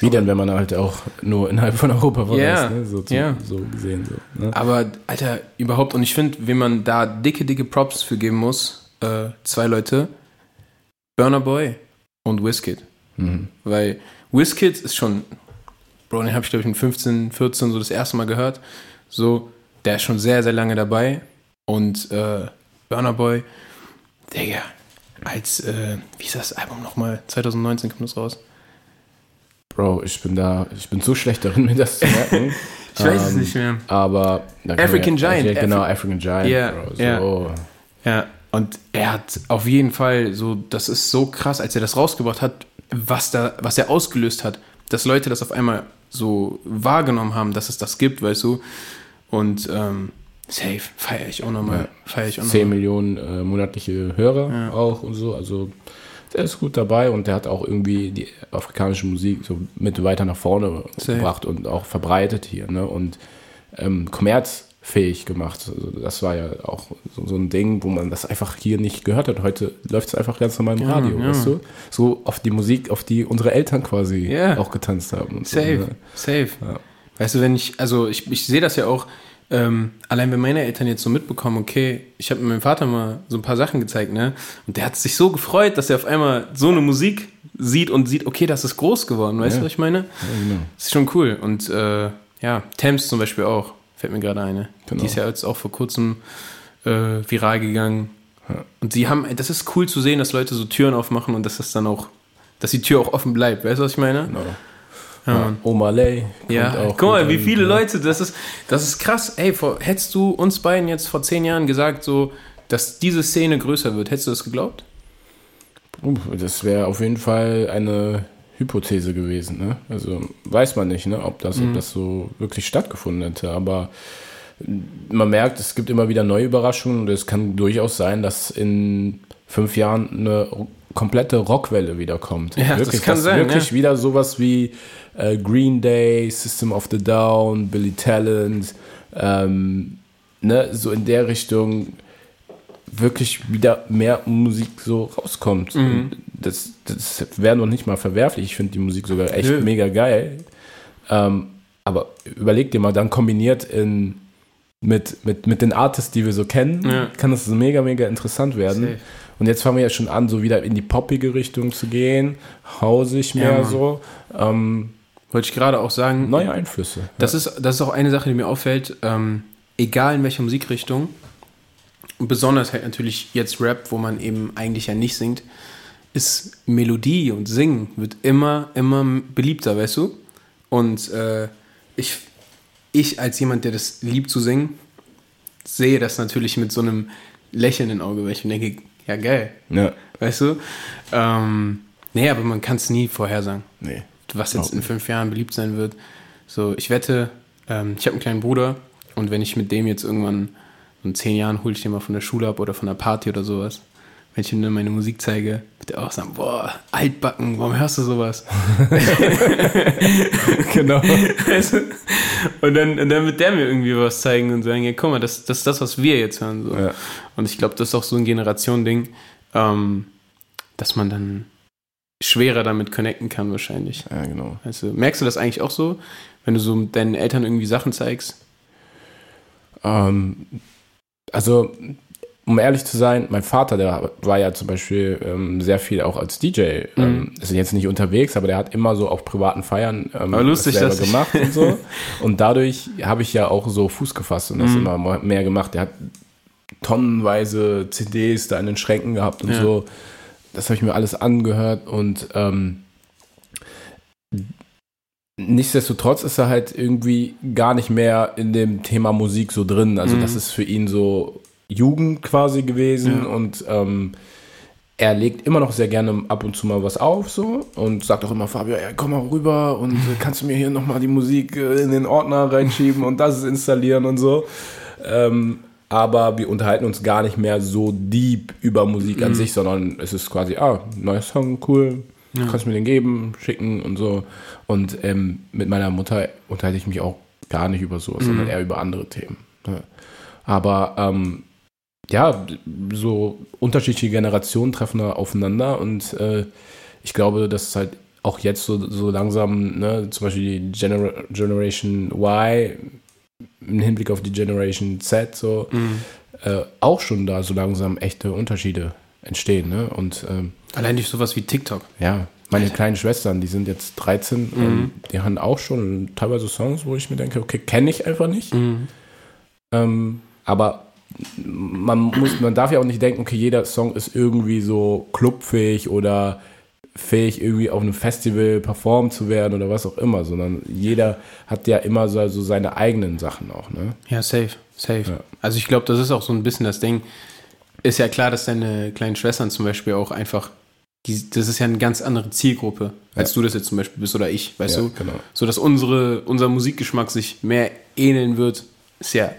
Wie denn, wenn man halt auch nur innerhalb von Europa verreist, Ja, ne? so, zu, ja. so gesehen. So, ne? Aber, Alter, überhaupt, und ich finde, wenn man da dicke, dicke Props für geben muss, äh, zwei Leute, Burner Boy und Wizkid. Mhm. Weil Wizkid ist schon, Bro, den habe ich glaube ich mit 15, 14 so das erste Mal gehört. So, der ist schon sehr, sehr lange dabei. Und äh, Burner Boy, Digga, als, äh, wie ist das Album nochmal? 2019 kommt das raus. Bro, ich bin da, ich bin so schlecht darin, mir das zu merken. <laughs> Ich weiß es Ähm, nicht mehr. Aber African ja, Giant. Ja, genau, African Giant. Ja, Bro, so. ja. Ja, und er hat auf jeden Fall so, das ist so krass, als er das rausgebracht hat, was da, was er ausgelöst hat, dass Leute das auf einmal so wahrgenommen haben, dass es das gibt, weißt du. Und ähm, safe, feiere ich auch nochmal. Ja. Feiere ich auch 10 nochmal. Millionen äh, monatliche Hörer Ja. auch und so. Also der ist gut dabei und der hat auch irgendwie die afrikanische Musik so mit weiter nach vorne Safe. gebracht und auch verbreitet hier. Ne? Und ähm, kommerzfähig gemacht. Also das war ja auch so, so ein Ding, wo man das einfach hier nicht gehört hat. Heute läuft es einfach ganz normal im Ja, Radio, ja. weißt du? So auf die Musik, auf die unsere Eltern quasi Ja. auch getanzt haben. Safe, So, ne? safe. Ja. Weißt du, wenn ich, also ich, ich sehe das ja auch, ähm, allein wenn meine Eltern jetzt so mitbekommen, okay, ich habe meinem Vater mal so ein paar Sachen gezeigt, ne? Und der hat sich so gefreut, dass er auf einmal so eine Musik sieht und sieht, okay, das ist groß geworden, weißt Ja. du, was ich meine? Ja, genau. Das ist schon cool. Und äh, ja, Thames zum Beispiel auch, fällt mir gerade eine. Genau. Die ist ja jetzt auch vor kurzem äh, viral gegangen. Ja. Und sie haben, das ist cool zu sehen, dass Leute so Türen aufmachen und dass das dann auch, dass die Tür auch offen bleibt. Weißt du, was ich meine? genau. Ja. Oma Lay. Ja, auch guck mal, wie viele? Leute, das ist, das ist krass. Ey, vor, hättest du uns beiden jetzt vor zehn Jahren gesagt, so, dass diese Szene größer wird, hättest du das geglaubt? Das wäre auf jeden Fall eine Hypothese gewesen. Ne? Also weiß man nicht, ne? ob, das, Mhm. ob das so wirklich stattgefunden hätte. Aber man merkt, es gibt immer wieder neue Überraschungen und es kann durchaus sein, dass in fünf Jahren eine komplette Rockwelle wiederkommt. Ja, das wirklich, kann dass sein, Wirklich ja. wieder sowas wie äh, Green Day, System of the Down, Billy Talent, ähm, ne? so in der Richtung wirklich wieder mehr Musik so rauskommt. Mhm. Das, das wäre noch nicht mal verwerflich. Ich finde die Musik sogar echt Nö. mega geil. Ähm, aber überleg dir mal, dann kombiniert in, mit, mit, mit den Artists, die wir so kennen, Ja. kann das so mega, mega interessant werden. Safe. Und jetzt fangen wir ja schon an, so wieder in die poppige Richtung zu gehen, hausig mehr Mann. so. Ähm, Wollte ich gerade auch sagen. neue Einflüsse. Das, ist, das ist auch eine Sache, die mir auffällt, ähm, egal in welcher Musikrichtung, besonders halt natürlich jetzt Rap, wo man eben eigentlich ja nicht singt, ist Melodie und Singen wird immer, immer beliebter, weißt du? Und äh, ich, ich als jemand, der das liebt zu singen, sehe das natürlich mit so einem lächelnden Auge, weil ich mir denke, ja geil, Ja. weißt du? Ähm, nee, aber man kann es nie vorhersagen Nee. was jetzt in fünf Jahren beliebt sein wird. So, ich wette, ähm, ich habe einen kleinen Bruder und wenn ich mit dem jetzt irgendwann in zehn Jahren hole ich den mal von der Schule ab oder von der Party oder sowas, wenn ich ihm dann meine Musik zeige, wird er auch sagen, boah, altbacken, warum hörst du sowas? <laughs> Genau. Du? <laughs> und, dann, und dann wird der mir irgendwie was zeigen und sagen, ja, guck mal, das, das ist das, was wir jetzt hören. So. Ja. Und ich glaube, das ist auch so ein Generation-Ding, ähm, dass man dann schwerer damit connecten kann wahrscheinlich. ja, genau. Also, merkst du das eigentlich auch so, wenn du so deinen Eltern irgendwie Sachen zeigst? Ähm, also, um ehrlich zu sein, mein Vater, der war ja zum Beispiel ähm, sehr viel auch als DJ. Ähm, ist jetzt nicht unterwegs, aber der hat immer so auf privaten Feiern ähm, lustig, das selber gemacht und so. <laughs> Und dadurch habe ich ja auch so Fuß gefasst und das Mhm. immer mehr gemacht. Der hat tonnenweise CDs da in den Schränken gehabt und Ja. so. Das habe ich mir alles angehört und ähm, nichtsdestotrotz ist er halt irgendwie gar nicht mehr in dem Thema Musik so drin. Also Mhm. das ist für ihn so Jugend quasi gewesen Ja. und ähm, er legt immer noch sehr gerne ab und zu mal was auf so und sagt auch immer Fabio, ja, komm mal rüber und äh, kannst du mir hier nochmal die Musik äh, in den Ordner reinschieben und das installieren und so. Ähm, aber wir unterhalten uns gar nicht mehr so deep über Musik an sich, sondern es ist quasi, ah, neuer Song, cool, kannst du mir den geben, schicken und so. Und ähm, mit meiner Mutter unterhalte ich mich auch gar nicht über sowas, sondern eher über andere Themen. Ja. Aber ähm, ja, so unterschiedliche Generationen treffen da aufeinander und äh, ich glaube, dass halt auch jetzt so, so langsam, ne, zum Beispiel die Genera Generation Y im Hinblick auf die Generation Z so Mhm. äh, auch schon da so langsam echte Unterschiede entstehen. Ne? Und ähm, Allein durch sowas wie TikTok. ja, meine kleinen Schwestern, die sind jetzt 13, ähm, die haben auch schon teilweise Songs, wo ich mir denke, okay, kenne ich einfach nicht. Ähm, aber man muss, man darf ja auch nicht denken, okay, jeder Song ist irgendwie so clubfähig oder fähig, irgendwie auf einem Festival performt zu werden oder was auch immer, sondern jeder hat ja immer so, so seine eigenen Sachen auch, ne? Ja, safe, safe. Ja. Also ich glaube, das ist auch so ein bisschen das Ding. Ist ja klar, dass deine kleinen Schwestern zum Beispiel auch einfach, die, das ist ja eine ganz andere Zielgruppe, als Ja. du das jetzt zum Beispiel bist oder ich, weißt Ja, du? genau. So dass unsere, unser Musikgeschmack sich mehr ähneln wird, ist ja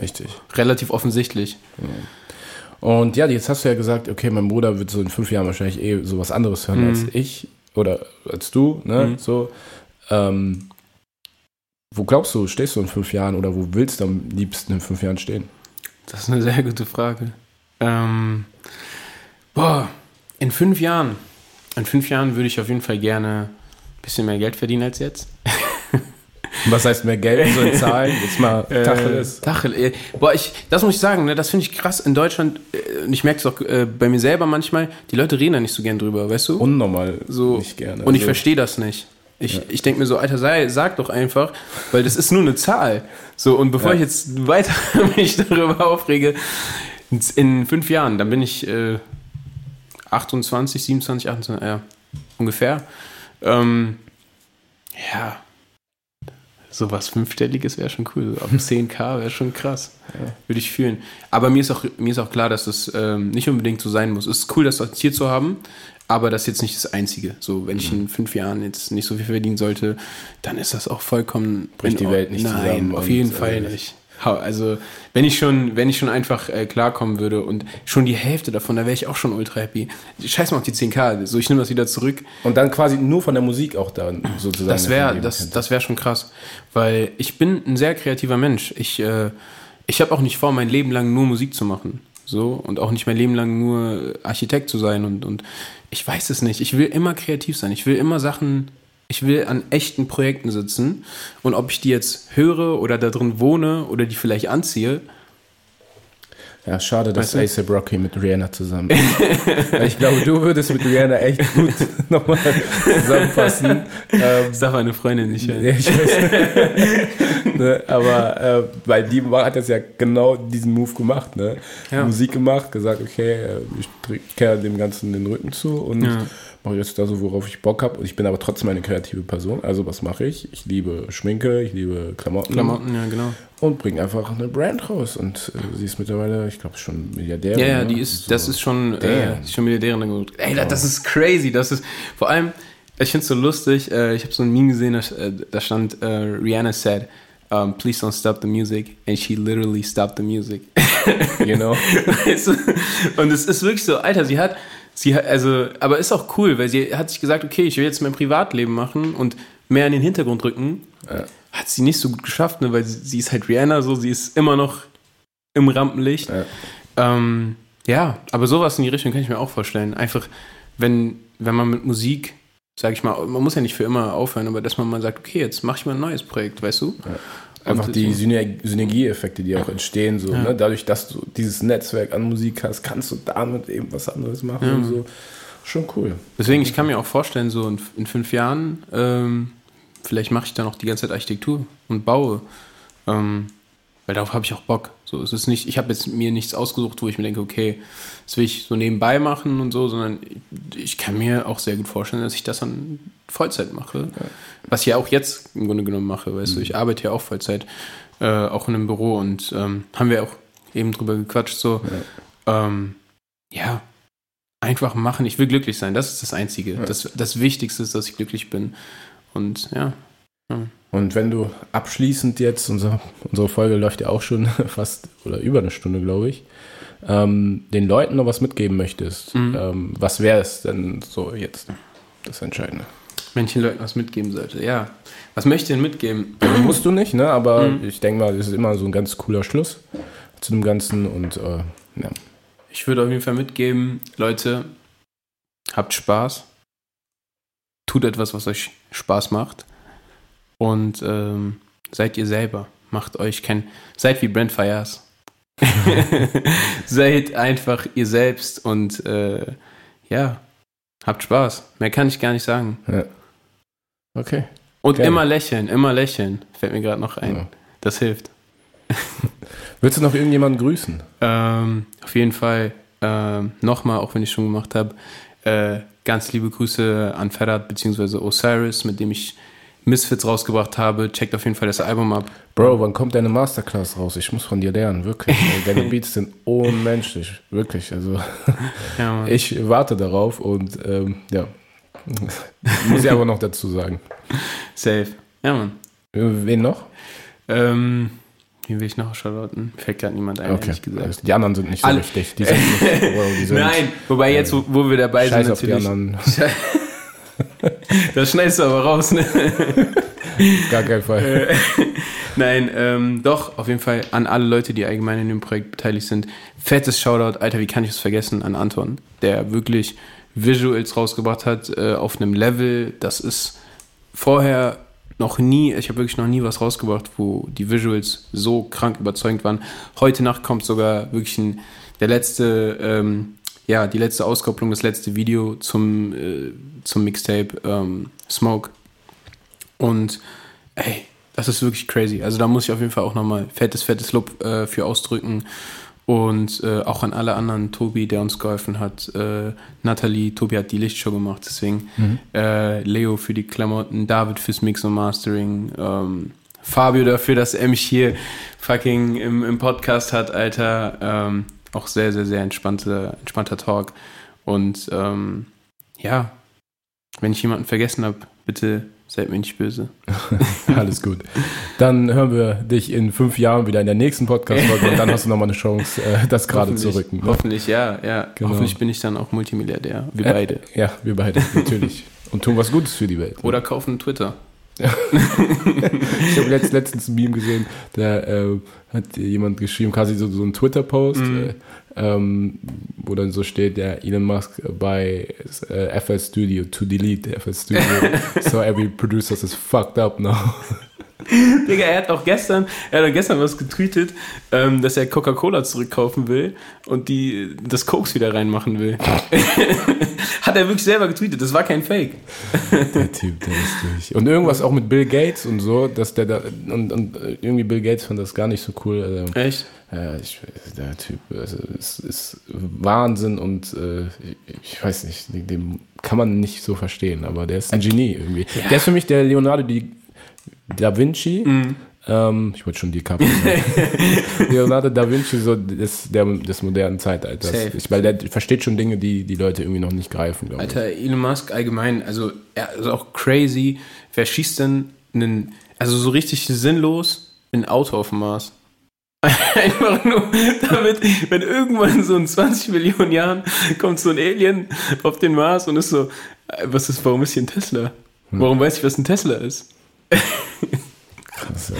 Richtig. relativ offensichtlich. Und ja, jetzt hast du ja gesagt, okay, mein Bruder wird so in fünf Jahren wahrscheinlich eh sowas anderes hören als ich oder als du, ne? Mhm. So. Ähm, wo glaubst du, stehst du in fünf Jahren oder wo willst du am liebsten in fünf Jahren stehen? Das ist eine sehr gute Frage. Ähm, boah, in fünf Jahren. In fünf Jahren würde ich auf jeden Fall gerne ein bisschen mehr Geld verdienen als jetzt. Was heißt mehr Geld, so in <laughs> Zahlen? Jetzt mal Tacheles. Äh, Tachel, äh, boah, ich, das muss ich sagen, ne, das finde ich krass in Deutschland. Äh, und ich merke es auch äh, bei mir selber manchmal, die Leute reden da nicht so gern drüber, weißt du? Unnormal so, nicht gerne. Und ich Also, verstehe das nicht. Ich, ich denke mir so, Alter, sei, sag doch einfach, weil das ist nur eine Zahl. So, und bevor Ja. ich jetzt weiter <laughs> mich darüber aufrege, in, in fünf Jahren, dann bin ich äh, 28, 27, 28, ja, ungefähr. Ähm, ja, sowas Fünfstelliges wäre schon cool. Ab 10k wäre schon krass. Würde ich fühlen. Aber mir ist auch, mir ist auch klar, dass es ähm, nicht unbedingt so sein muss. Es ist cool, das als Ziel zu haben, aber das ist jetzt nicht das Einzige. So, wenn ich Mhm. in fünf Jahren jetzt nicht so viel verdienen sollte, dann ist das auch vollkommen. Bricht die Welt nicht Nein, zusammen auf und, jeden äh, Fall nicht. Also, wenn ich schon, wenn ich schon einfach äh, klarkommen würde und schon die Hälfte davon, da wäre ich auch schon ultra happy. Scheiß mal auf die 10k, so ich nehme das wieder zurück. Und dann quasi nur von der Musik auch dann sozusagen. Das wäre das, das wär schon krass. Weil ich bin ein sehr kreativer Mensch. Ich, äh, ich habe auch nicht vor, mein Leben lang nur Musik zu machen. So, und auch nicht mein Leben lang nur Architekt zu sein. Und, und ich weiß es nicht. Ich will immer kreativ sein. Ich will immer Sachen, ich will an echten Projekten sitzen. Und ob ich die jetzt höre oder da drin wohne oder die vielleicht anziehe, Ja, schade, dass Weißt A$AP Rocky mit Rihanna zusammen <laughs> ich glaube, du würdest mit Rihanna echt gut <laughs> nochmal zusammenfassen. Ähm, das darf meine Freundin nicht hören. ja, ich weiß. <laughs> ne, aber äh, weil die hat jetzt ja genau diesen Move gemacht, ne? Ja. Musik gemacht, gesagt, okay, äh, ich kehre dem Ganzen den Rücken zu und Ja. Mache jetzt da so, worauf ich Bock habe. Und ich bin aber trotzdem eine kreative Person. Also was mache ich? Ich liebe Schminke, ich liebe Klamotten. Klamotten, ja, genau. Und bringe einfach eine Brand raus. Und äh, sie ist mittlerweile, ich glaube, schon Milliardärin. Ja, ja, ne? die ist, So. das ist schon, äh, ist schon Milliardärin. Ey, das, das ist crazy. Das ist, vor allem, ich finde es so lustig, äh, ich habe so ein Meme gesehen, da, äh, da stand, äh, Rihanna said, um, please don't stop the music. And she literally stopped the music. You know? <laughs> Und es ist wirklich so, Alter, sie hat, sie hat, also, aber ist auch cool, weil sie hat sich gesagt, okay, ich will jetzt mein Privatleben machen und mehr in den Hintergrund rücken. Ja. Hat sie nicht so gut geschafft, ne, weil sie, sie ist halt Rihanna so, sie ist immer noch im Rampenlicht. Ja. Ähm, ja, aber sowas in die Richtung kann ich mir auch vorstellen. Einfach, wenn, wenn man mit Musik, sag ich mal, man muss ja nicht für immer aufhören, aber dass man mal sagt, okay, jetzt mache ich mal ein neues Projekt, weißt du? Einfach die Synergieeffekte, die auch entstehen, so, Ja. ne? dadurch, dass du dieses Netzwerk an Musik hast, kannst du damit eben was anderes machen Ja. und so. Schon cool. Deswegen, ich kann mir auch vorstellen, so in, in fünf Jahren, ähm, vielleicht mache ich dann auch die ganze Zeit Architektur und baue. Ähm, weil darauf habe ich auch Bock. So, es ist nicht, ich habe jetzt mir nichts ausgesucht, wo ich mir denke, okay, das will ich so nebenbei machen und so, sondern ich, ich kann mir auch sehr gut vorstellen, dass ich das dann Vollzeit mache. Was ich ja auch jetzt im Grunde genommen mache, weißt du, ich arbeite ja auch Vollzeit, äh, auch in einem Büro und ähm, haben wir auch eben drüber gequatscht, so, ähm, ja, einfach machen. Ich will glücklich sein. Das ist das Einzige. Ja. Das, das Wichtigste ist, dass ich glücklich bin. Und ja. Und wenn du abschließend jetzt, unser, unsere Folge läuft ja auch schon <laughs> fast oder über eine Stunde, glaube ich, ähm, den Leuten noch was mitgeben möchtest, Mhm. ähm, was wäre es denn so jetzt das Entscheidende? Wenn ich den Leuten was mitgeben sollte. Ja. Was möchte ich denn mitgeben? <clears throat> Musst du nicht, ne? aber Mhm. ich denke mal, das ist immer so ein ganz cooler Schluss zu dem Ganzen und äh, Ja. Ich würde auf jeden Fall mitgeben, Leute, habt Spaß. Tut etwas, was euch Spaß macht. Und ähm, seid ihr selber. Macht euch kein. Seid wie Brent Fires. <laughs> seid einfach ihr selbst und äh, ja, habt Spaß. Mehr kann ich gar nicht sagen. Ja. Okay. Und Gerne. immer lächeln, immer lächeln. Fällt mir gerade noch ein. Ja. Das hilft. <laughs> Willst du noch irgendjemanden grüßen? Ähm, auf jeden Fall ähm, nochmal, auch wenn ich schon gemacht habe, äh, ganz liebe Grüße an Ferhat bzw. Osiris, mit dem ich Misfits rausgebracht habe. Checkt auf jeden Fall das Album ab. Bro, wann kommt deine Masterclass raus? Ich muss von dir lernen, wirklich. <laughs> Deine Beats sind unmenschlich, wirklich. Also <laughs> Ja, ich warte darauf und ähm, ja, <laughs> muss ich aber noch dazu sagen. Safe. Ja, Mann. Wen noch? Ähm, wie will ich noch shoutouten? Fällt gerade niemand ein, gesagt. Die anderen sind nicht so Alle- wichtig. Die sind nicht, Bro, die sind Nein, wobei jetzt, wo, wo wir dabei Scheiß sind, auf die natürlich. anderen. <laughs> Das schneidest du aber raus, ne? Gar keinen Fall. <laughs> Nein, ähm, doch, auf jeden Fall an alle Leute, die allgemein in dem Projekt beteiligt sind. Fettes Shoutout, Alter, wie kann ich es vergessen, an Anton, der wirklich Visuals rausgebracht hat äh, auf einem Level, das ist vorher noch nie, ich habe wirklich noch nie was rausgebracht, wo die Visuals so krank überzeugend waren. Heute Nacht kommt sogar wirklich ein, der letzte, ähm, ja, die letzte Auskopplung, das letzte Video zum, äh, zum Mixtape ähm, Smoke. Und ey, das ist wirklich crazy. Also da muss ich auf jeden Fall auch nochmal fettes, fettes Lob äh, für ausdrücken. Und äh, auch an alle anderen, Tobi, der uns geholfen hat, äh, Nathalie, Tobi hat die Lichtshow gemacht, deswegen äh, Leo für die Klamotten, David fürs Mix und Mastering, ähm, Fabio dafür, dass er mich hier fucking im, im Podcast hat, Alter. Ähm, auch sehr, sehr, sehr entspannter, entspannter Talk. Und ähm, ja, wenn ich jemanden vergessen habe, bitte seid mir nicht böse. <laughs> Alles gut. Dann hören wir dich in fünf Jahren wieder in der nächsten Podcast-Folge und dann hast du nochmal eine Chance, äh, das gerade zu rücken. Ne? Hoffentlich, ja, ja. Genau. Hoffentlich bin ich dann auch Multimilliardär. Wir Äh, beide. Ja, wir beide, natürlich. Und tun was Gutes für die Welt. Oder kaufen Twitter. <laughs> Ich habe letzt, letztens ein Meme gesehen, da äh, hat jemand geschrieben, quasi so, so ein Twitter-Post, Mhm. äh, ähm, wo dann so steht, ja, Elon Musk bei äh, FL Studio to delete FL Studio, <laughs> so every producer is fucked up now. <laughs> Digga, er hat auch gestern, er hat auch gestern was getweetet, ähm, dass er Coca-Cola zurückkaufen will und die das Cokes wieder reinmachen will. <laughs> hat er wirklich selber getweetet, das war kein Fake. Der Typ, der ist durch. Und irgendwas auch mit Bill Gates und so, dass der da, und, und irgendwie Bill Gates fand das gar nicht so cool. Also, Echt? Ja, ich, der Typ also, ist, ist Wahnsinn und äh, ich, weiß nicht, den kann man nicht so verstehen, aber der ist ein Genie irgendwie. Der ist für mich der Leonardo di, da Vinci. Mhm. Ähm, ich wollte schon DiCaprio sagen. <laughs> Leonardo da Vinci so des, der, des modernen Zeitalters. Safe. Ich, weil der versteht schon Dinge, die die Leute irgendwie noch nicht greifen, glaube ich. Alter, Elon Musk allgemein, also er ist auch crazy. Wer schießt denn einen, also so richtig sinnlos, ein Auto auf dem Mars? <laughs> Einfach nur damit, wenn irgendwann so in 20 Millionen Jahren kommt so ein Alien auf den Mars und ist so, äh, was ist, warum ist hier ein Tesla? Warum weiß ich, was ein Tesla ist? Krass, ey.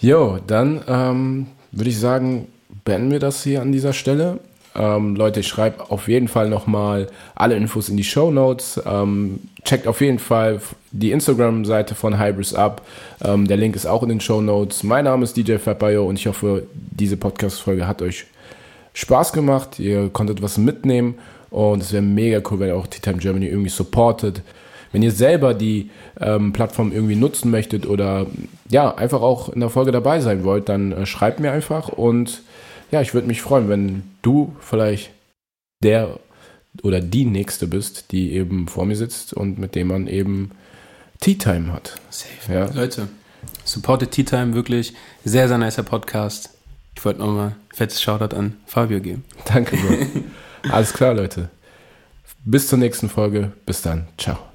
Jo, dann ähm, würde ich sagen, beenden wir das hier an dieser Stelle. Ähm, Leute, ich schreibe auf jeden Fall nochmal alle Infos in die Show Notes. Ähm, checkt auf jeden Fall die Instagram-Seite von Hybris ab. Ähm, der Link ist auch in den Show Notes. Mein Name ist DJ Fatbayo und ich hoffe, diese Podcast-Folge hat euch Spaß gemacht. Ihr konntet was mitnehmen und es wäre mega cool, wenn ihr auch Tea Time Germany irgendwie supportet. Wenn ihr selber die ähm, Plattform irgendwie nutzen möchtet oder ja, einfach auch in der Folge dabei sein wollt, dann äh, schreibt mir einfach und ja, ich würde mich freuen, wenn du vielleicht der oder die Nächste bist, die eben vor mir sitzt und mit dem man eben Tea Time hat. Safe. Ja. Leute, supportet Tea Time wirklich. Sehr, sehr nicer Podcast. Ich wollte nochmal fettes Shoutout an Fabio geben. Danke, Bro. <laughs> Alles klar, Leute. Bis zur nächsten Folge. Bis dann. Ciao.